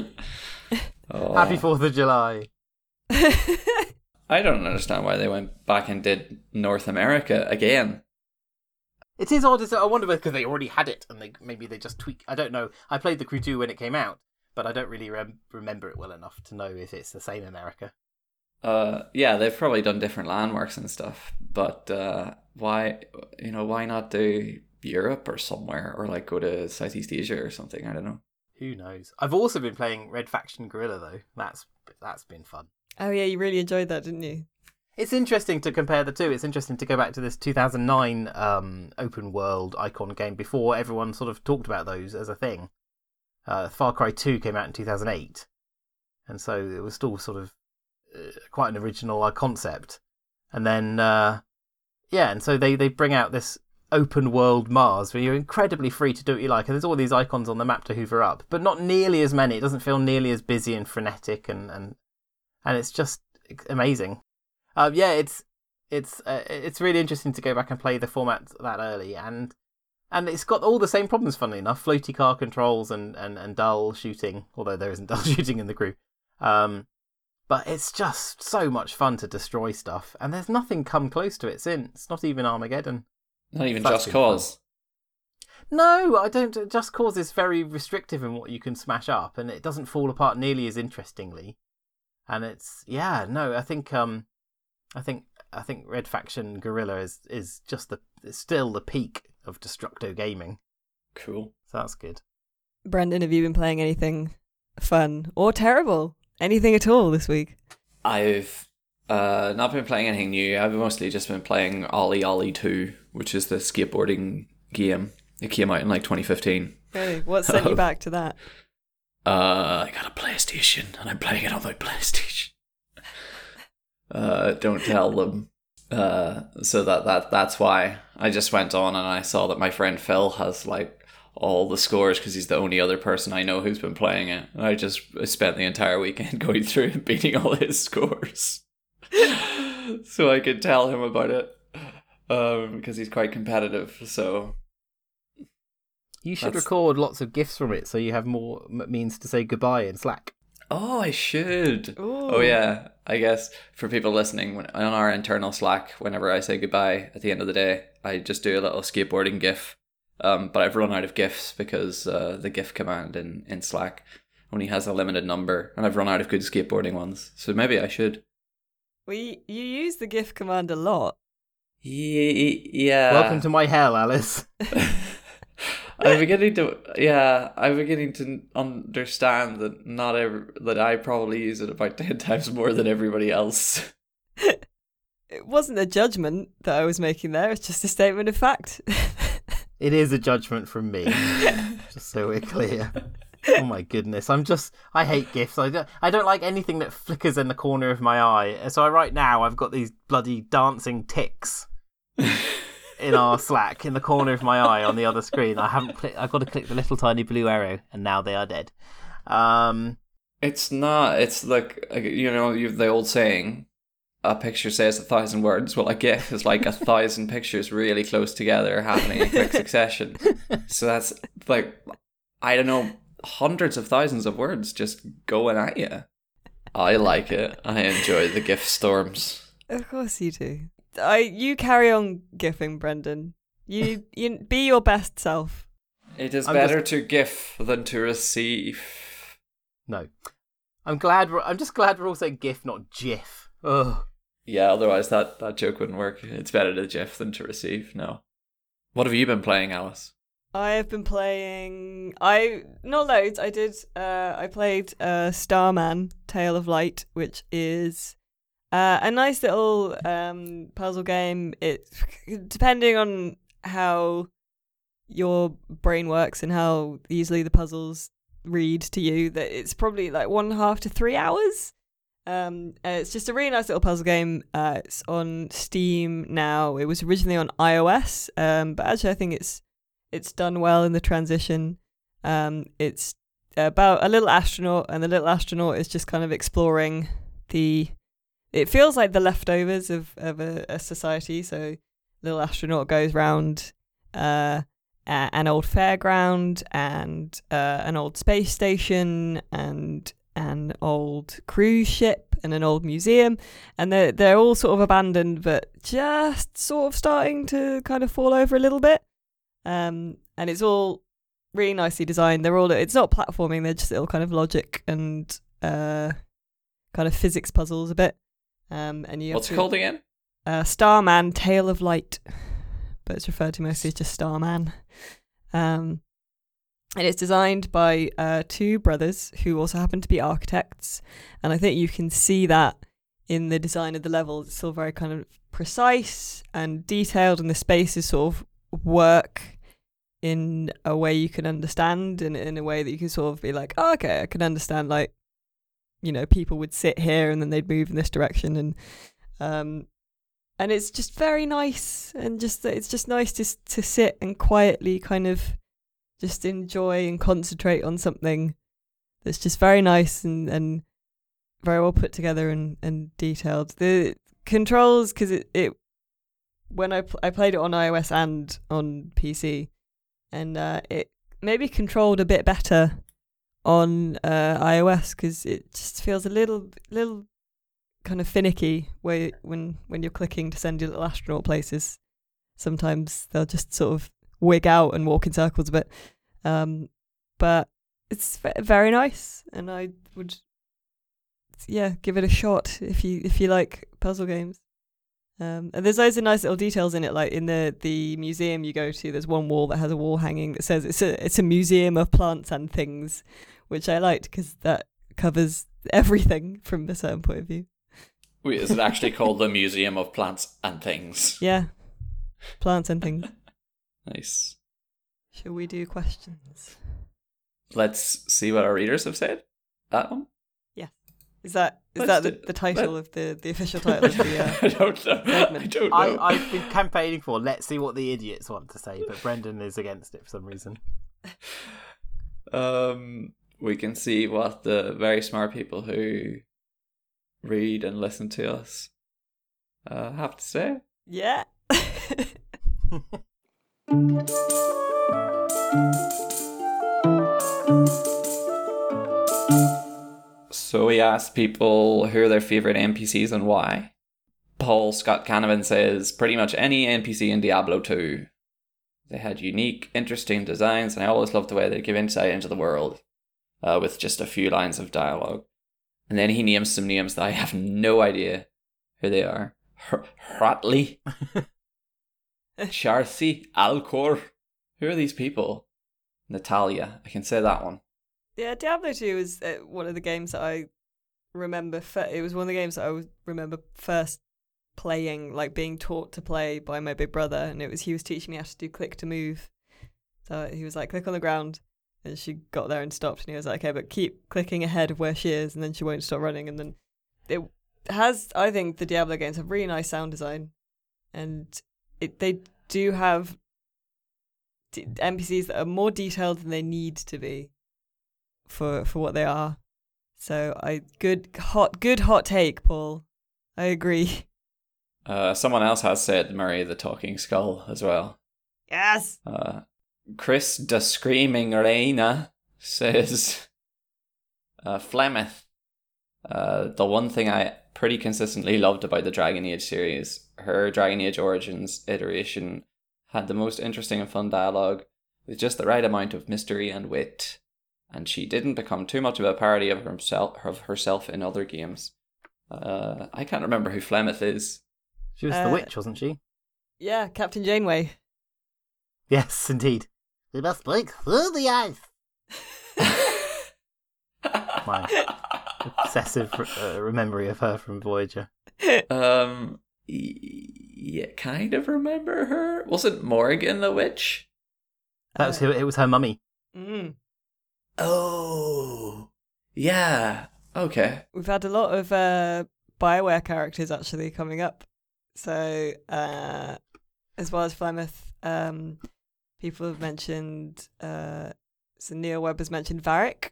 oh. Happy Fourth of July. I don't understand why they went back and did North America again. It is odd. I wonder because they already had it and they maybe they just tweak. I don't know. I played the Crew 2 when it came out, but I don't really rem- remember it well enough to know if it's the same America. Uh, yeah, they've probably done different landmarks and stuff, but uh, why, you know, why not do Europe or somewhere, or like go to Southeast Asia or something? I don't know. Who knows? I've also been playing Red Faction Guerrilla though. That's that's been fun. Oh yeah, you really enjoyed that, didn't you? It's interesting to compare the two. It's interesting to go back to this 2009 um, open world icon game before everyone sort of talked about those as a thing. Uh, Far Cry 2 came out in 2008, and so it was still sort of uh, quite an original uh, concept. And then, uh, yeah, and so they, they bring out this open world Mars where you're incredibly free to do what you like. And there's all these icons on the map to hoover up, but not nearly as many. It doesn't feel nearly as busy and frenetic, and and, and it's just amazing. Uh, yeah, it's it's uh, it's really interesting to go back and play the format that early, and and it's got all the same problems. Funnily enough, floaty car controls and and, and dull shooting, although there isn't *laughs* dull shooting in the crew. Um, but it's just so much fun to destroy stuff, and there's nothing come close to it since. Not even Armageddon. Not even Just Cause. Fun. No, I don't. Just Cause is very restrictive in what you can smash up, and it doesn't fall apart nearly as interestingly. And it's yeah, no, I think um, I think I think Red Faction Guerrilla is is just the still the peak of Destructo gaming. Cool. So that's good. Brendan, have you been playing anything fun or terrible? Anything at all this week? I've uh, not been playing anything new. I've mostly just been playing OlliOlli 2, which is the skateboarding game. It came out in like 2015. Really? What sent you *laughs* back to that? Uh, I got a PlayStation and I'm playing it on my PlayStation. Uh, don't tell them. Uh, so that that that's why I just went on and I saw that my friend Phil has like all the scores because he's the only other person I know who's been playing it. And I just spent the entire weekend *laughs* going through and beating all his scores. *laughs* so I could tell him about it um, because he's quite competitive. So you should That's... record lots of gifts from it so you have more means to say goodbye in Slack. Oh, I should. Ooh. Oh, yeah. I guess for people listening, when, on our internal Slack, whenever I say goodbye at the end of the day, I just do a little skateboarding GIF um, but I've run out of GIFs because uh, the GIF command in, in Slack only has a limited number, and I've run out of good skateboarding ones. So maybe I should. Well, you, you use the GIF command a lot. Ye- yeah. Welcome to my hell, Alice. *laughs* I'm beginning to yeah, I'm beginning to understand that not every, that I probably use it about *laughs* ten times more than everybody else. *laughs* It wasn't a judgment that I was making there. It's just a statement of fact. *laughs* It is a judgment from me, just so we're clear. Oh my goodness, I'm just I hate gifs. I don't I don't like anything that flickers in the corner of my eye. So right now I've got these bloody dancing ticks in our Slack in the corner of my eye on the other screen. I haven't clicked. I've got to click the little tiny blue arrow, and now they are dead. Um, It's not. It's like uh, you know you the old saying, a picture says a thousand words. Well, a GIF is like a thousand pictures really close together happening in quick succession. *laughs* So that's like I don't know hundreds of thousands of words just going at you. I like it. I enjoy the GIF storms. of course you do. I you carry on gifting, Brendan. You you be your best self. It is I'm better to GIF than to receive. no, I'm glad. We're, I'm just glad we're all saying GIF, not GIF. Ugh. Yeah, otherwise that, that joke wouldn't work. It's better to GIF than to receive. No. What have you been playing, Alice? I have been playing. I not loads. I did. Uh, I played uh, Starman: Tale of Light, which is uh, a nice little um, puzzle game. It depending on how your brain works and how easily the puzzles read to you, that it's probably like one and a half to three hours. Um, it's just a really nice little puzzle game. Uh, it's on Steam now. It was originally on iOS, um, but actually I think it's it's done well in the transition. Um, it's about a little astronaut, and the little astronaut is just kind of exploring the. It feels like the leftovers of of a, a society. So, little astronaut goes round uh, a- an old fairground and uh, an old space station and an old cruise ship and an old museum, and they're they're all sort of abandoned, but just sort of starting to kind of fall over a little bit. Um, and it's all really nicely designed. They're all it's not platforming; they're just little kind of logic and uh, kind of physics puzzles a bit. Um, and you What's to, it called again? uh, Starman Tale of Light, but it's referred to mostly as just Starman. Um, and it's designed by uh, two brothers who also happen to be architects, and I think you can see that in the design of the levels. It's all very kind of precise and detailed, and the spaces sort of work in a way you can understand, and in a way that you can sort of be like, oh, okay, I can understand. Like, you know, people would sit here and then they'd move in this direction, and um, and it's just very nice and just it's just nice to to sit and quietly kind of just enjoy and concentrate on something that's just very nice and and very well put together and and detailed. The controls because it it when I pl- I played it on iOS and on PC and uh, it maybe controlled a bit better on uh, iOS because it just feels a little little kind of finicky where when when you're clicking to send your little astronaut places. Sometimes they'll just sort of wig out and walk in circles a bit. Um but it's very nice and i would yeah give it a shot if you if you like puzzle games um and there's loads of nice little details in it like in the the museum you go to there's one wall that has a wall hanging that says it's a it's a museum of plants and things which i liked because that covers everything from a certain point of view Wait, is it *laughs* actually called the Museum of Plants and Things? Yeah. Plants and things. *laughs* Nice. Shall we do questions? Let's see what our readers have said. That one? Is that is Let's that the, do- the title let- of the, the official title of the *laughs* uh, I don't know. I don't know. I, I've been campaigning for. Let's see what the idiots want to say, but Brendan is against it for some reason. *laughs* um, we can see what the very smart people who read and listen to us uh, have to say. Yeah. *laughs* So we asked people who are their favorite NPCs and why. Paul Scott Canavan says pretty much any NPC in Diablo 2. They had unique, interesting designs, and I always loved the way they give insight into the world uh, with just a few lines of dialogue. And then he names some names that I have no idea who they are. Hr- Hratli, Charsi *laughs* Alkor. Who are these people? Natalya. I can say that one. Yeah, Diablo 2 is uh, one of the games that I remember. Fir- it was one of the games that I remember first playing, like being taught to play by my big brother, and it was he was teaching me how to do click to move. So he was like, click on the ground, and she got there and stopped, and he was like, okay, but keep clicking ahead of where she is, and then she won't stop running, and then it has. I think the Diablo games have really nice sound design, and it they do have d- NPCs that are more detailed than they need to be for for what they are. So I good hot good hot take, Paul. I agree. *laughs* Uh, someone else has said Murray the Talking Skull as well. Yes. Uh, Chris the Screaming Reina says *laughs* uh, Flemeth. Uh, the one thing I pretty consistently loved about the Dragon Age series, her Dragon Age Origins iteration had the most interesting and fun dialogue with just the right amount of mystery and wit, and she didn't become too much of a parody of herself of herself in other games. Uh, I can't remember who Flemeth is. She was Uh, the witch, wasn't she? Yeah, Captain Janeway. Yes, indeed. We must break through the ice. *laughs* My obsessive uh, memory of her from Voyager. Um, yeah, kind of remember her. Wasn't Morrigan the witch? That was who. It was her mummy. Mm. Oh, yeah. Okay. We've had a lot of uh, Bioware characters actually coming up. So, uh, as well as Flemeth, um, people have mentioned, uh, so Neil Webb has mentioned Varric,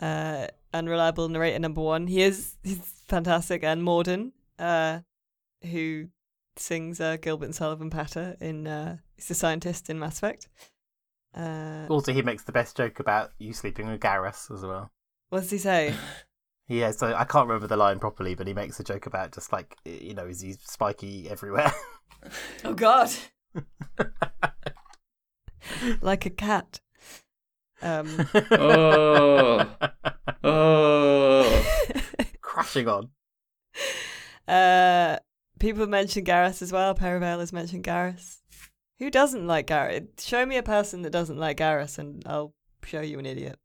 uh, unreliable narrator number one. He is he's fantastic, and Mordin, uh, who sings uh, Gilbert and Sullivan Patter in, uh, he's the scientist in Mass Effect. Uh, Also, he makes the best joke about you sleeping with Garrus as well. what does he say? *laughs* Yeah, so I can't remember the line properly, but he makes a joke about just like you know, is he spiky everywhere? Oh God! *laughs* like a cat. Um, Oh, oh. *laughs* crashing on. uh, people have mentioned Garrus as well. Paravel has mentioned Garrus. Who doesn't like Garrus? Show me a person that doesn't like Garrus, and I'll show you an idiot.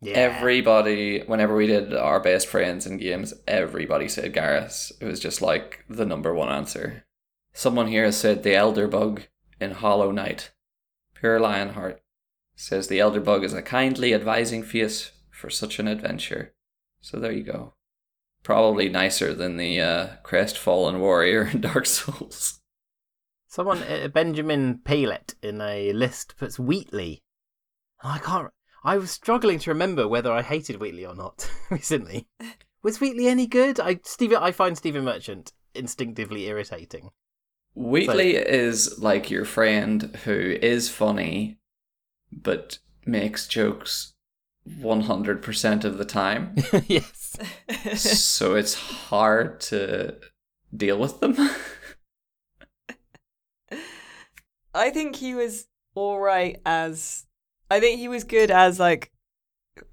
Yeah. Everybody, whenever we did our best friends in games, everybody said Garrus. It was just like the number one answer. Someone here has said the Elder Bug in Hollow Knight. Pure Lionheart says the Elder Bug is a kindly advising face for such an adventure. So there you go. Probably nicer than the uh, crestfallen warrior in Dark Souls. Someone, uh, Benjamin Palet, in a list puts Wheatley. I can't. I was struggling to remember whether I hated Wheatley or not *laughs* recently. *laughs* Was Wheatley any good? I Stephen, I find Stephen Merchant instinctively irritating. Wheatley is like your friend who is funny, but makes jokes 100% of the time. *laughs* yes. so it's hard to deal with them. I think he was all right as. I think he was good as like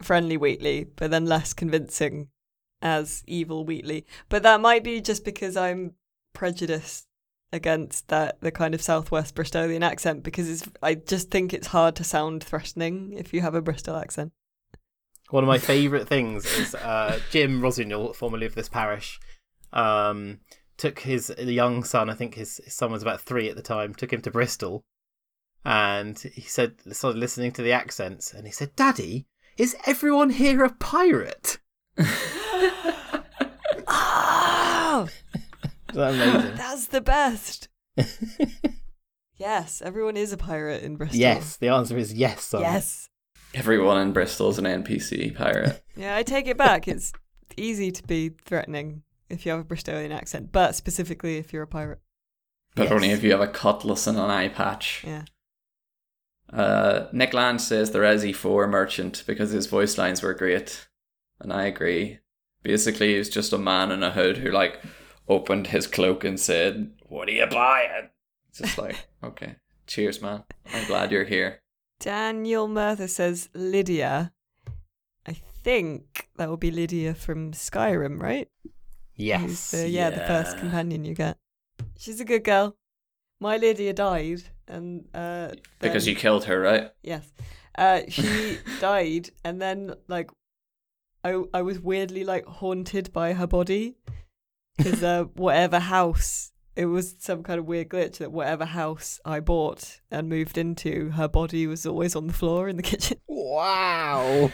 friendly Wheatley, but then less convincing as evil Wheatley. But that might be just because I'm prejudiced against that the kind of southwest Bristolian accent because it's I just think it's hard to sound threatening if you have a Bristol accent. One of my favourite things is uh, Jim Rossignol, formerly of this parish, um, took his young son. I think his, his son was about three at the time. Took him to Bristol, and he said, started listening to the accents, and he said, "Daddy, is everyone here a pirate?" *laughs* Ah! Oh, Is that amazing? that's the best. *laughs* yes, everyone is a pirate in Bristol. yes, the answer is yes. Son. Yes. Everyone in Bristol is an NPC pirate. *laughs* Yeah, I take it back. It's easy to be threatening if you have a Bristolian accent, but specifically if you're a pirate. But Yes. only if you have a cutlass and an eye patch. Yeah. Uh, Nick Land says the Resi 4 merchant because his voice lines were great. And I agree. Basically, he was just a man in a hood who, like, opened his cloak and said, What are you buying? It's just like, *laughs* okay, cheers, man. I'm glad you're here. Daniel Murtha says Lydia. I think that will be Lydia from Skyrim, right? Who's Yes. the- yeah, the first companion you get. She's a good girl. my Lydia died, and uh, Because you killed her, right? Yes. Uh, she *laughs* died, and then like, I I was weirdly like haunted by her body, because uh, *laughs* whatever house it was some kind of weird glitch that whatever house I bought and moved into, her body was always on the floor in the kitchen. *laughs* Wow.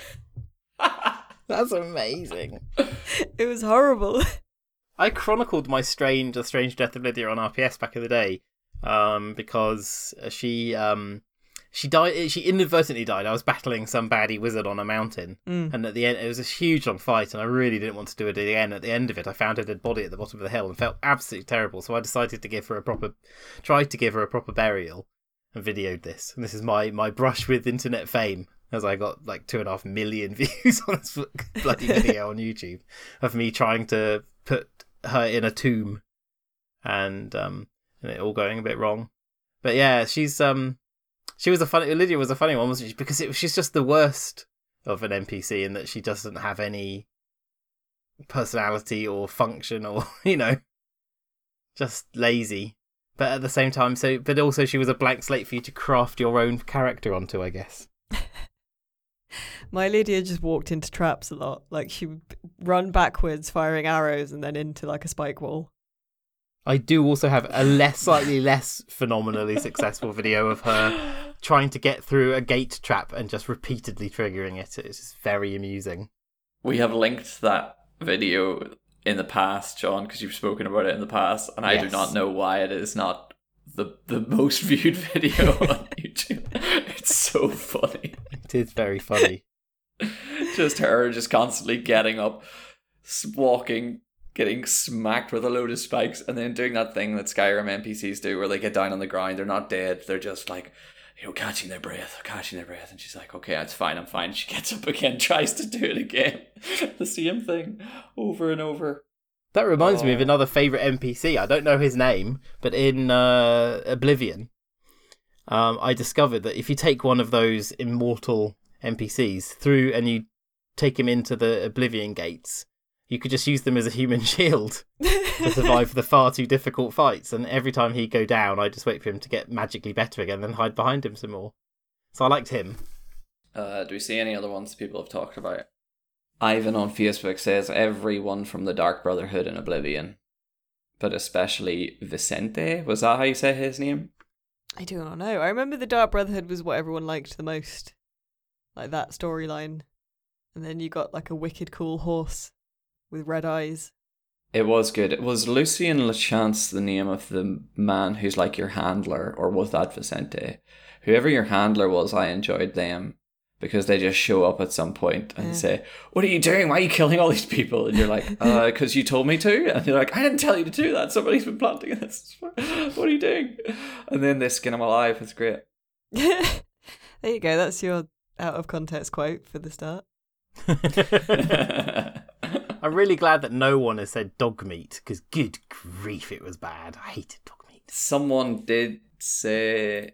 That's amazing. It was horrible. I chronicled my strange, the strange death of Lydia on RPS back in the day, um, because she, um, she died. She inadvertently died. I was battling some baddie wizard on a mountain, Mm. and at the end, it was a huge long fight, and I really didn't want to do it again. At the end of it, I found her dead body at the bottom of the hill and felt absolutely terrible. So I decided to give her a proper, tried to give her a proper burial, and videoed this. And this is my my brush with internet fame, as I got like two and a half million *laughs* views on this bloody *laughs* video on YouTube of me trying to put her in a tomb, and um, and it all going a bit wrong. But yeah, she's um, she was a funny. Lydia was a funny one, wasn't she? Because it, she's just the worst of an NPC in that she doesn't have any personality or function or *laughs* you know, just lazy. But at the same time, so but also she was a blank slate for you to craft your own character onto, I guess. *laughs* *laughs* My Lydia just walked into traps a lot. Like she would run backwards, firing arrows, and then into like a spike wall. I do also have a less, slightly less phenomenally successful video of her *gasps* trying to get through a gate trap and just repeatedly triggering it. It's just very amusing. We have linked that video in the past, John, because you've spoken about it in the past, and I do not know why it is not the the most viewed *laughs* video on YouTube. It's so funny. It is very funny. *laughs* just her just constantly getting up, walking, getting smacked with a load of spikes, and then doing that thing that Skyrim NPCs do where they get down on the ground, they're not dead, they're just like, you know, catching their breath, catching their breath, and she's like, okay, it's fine, I'm fine. She gets up again, *laughs* tries to do it again. the same thing over and over. That reminds me of Oh. another favourite NPC. I don't know his name, but in uh, Oblivion, um, I discovered that if you take one of those immortal NPCs through and you take him into the Oblivion gates, you could just use them as a human *laughs* shield to *laughs* survive the far too difficult fights. And every time he'd go down, I'd just wait for him to get magically better again, then hide behind him some more. So I liked him. Uh, do we see any other ones people have talked about? Ivan on Facebook says everyone from the Dark Brotherhood in Oblivion, but especially Vicente. Was that how you say his name? I do not know. I remember the Dark Brotherhood was what everyone liked the most, like that storyline, and then you got like a wicked cool horse with red eyes. It was good. It was Lucien Lachance the name of the man who's like your handler, or was that Vicente? Whoever your handler was, I enjoyed them because they just show up at some point and Yeah. say, "What are you doing? Why are you killing all these people?" And you're like, *laughs* "Uh, because you told me to." And you're like, "I didn't tell you to do that. Somebody's been planting this. *laughs* What are you doing?" And then they skin them alive. It's great. *laughs* there you go. That's your out of context quote for the start. I'm really glad that no one has said dog meat, because good grief, it was bad. I hated dog meat. someone did say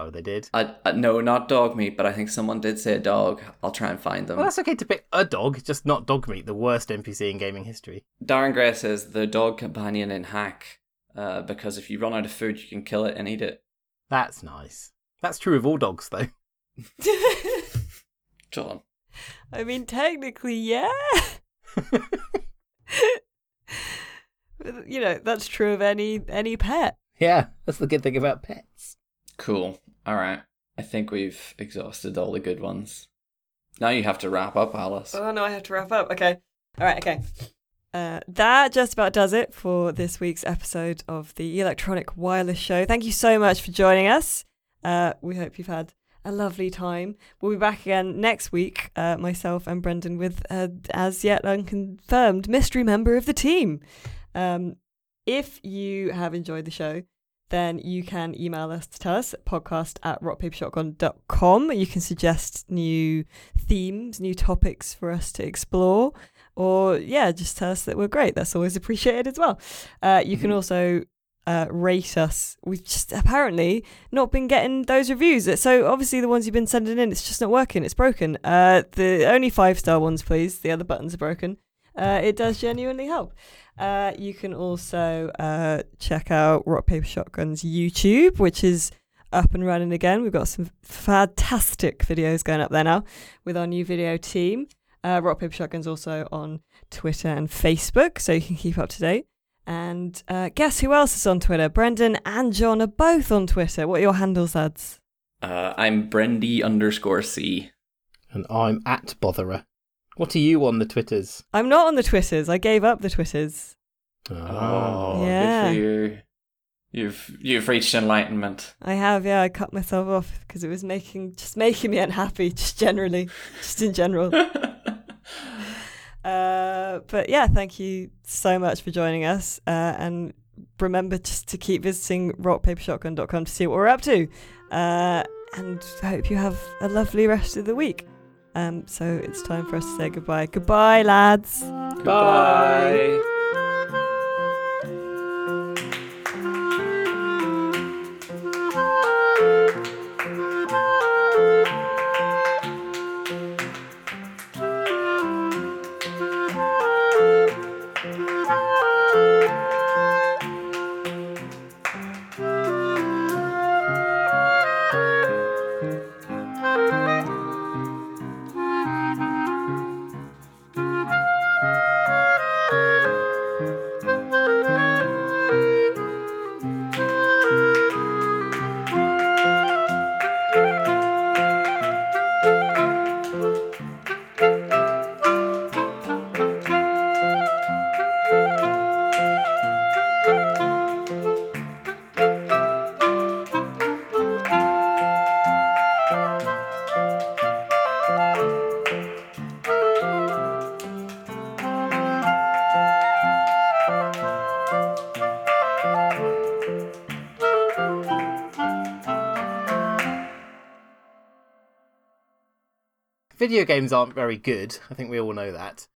Oh, they did? Uh, uh, no, not dog meat, but I think someone did say a dog. I'll try and find them. Well, that's okay to pick a dog, just not dog meat, the worst NPC in gaming history. Darren Gray says the dog companion in Hack, uh, because if you run out of food, you can kill it and eat it. That's nice. That's true of all dogs, though. *laughs* John. I mean, technically, yeah. *laughs* You know, that's true of any any pet. Yeah, that's the good thing about pets. Cool. All right. I think we've exhausted all the good ones. Now you have to wrap up, Alice. Oh no, I have to wrap up. Okay. All right. Okay. Uh, that just about does it for this week's episode of the Electronic Wireless Show. Thank you so much for joining us. Uh, we hope you've had a lovely time. We'll be back again next week, uh, myself and Brendan, with uh, as yet unconfirmed mystery member of the team. Um, if you have enjoyed the show, then you can email us to tell us at podcast at rockpapershotgun.com. You can suggest new themes, new topics for us to explore, or yeah, just tell us that we're great. That's always appreciated as well. Uh, you can Mhm. also uh, rate us. We've just apparently not been getting those reviews. So obviously the ones you've been sending in, it's just not working. It's broken. Uh, the only five star ones, please. The other buttons are broken. Uh, it does genuinely help. Uh, you can also uh, check out Rock Paper Shotgun's YouTube, which is up and running again. We've got some fantastic videos going up there now with our new video team. Uh, Rock Paper Shotgun's also on Twitter and Facebook, so you can keep up to date. And uh, guess who else is on Twitter? Brendan and John are both on Twitter. What are your handles, lads? Uh, I'm Brendy underscore C. And I'm at Botherer. What are you on the Twitters? I'm not on the Twitters. I gave up the Twitters. Oh, Yeah. good for you. You've you've reached enlightenment. I have, yeah. I cut myself off because it was making just making me unhappy, *laughs* just generally, just in general. *laughs* Uh, but yeah, thank you so much for joining us. Uh, and remember just to keep visiting rockpapershotgun.com to see what we're up to. Uh, and I hope you have a lovely rest of the week. Um, so it's time for us to say goodbye. Goodbye, lads. Bye. Video games aren't very good. I think we all know that.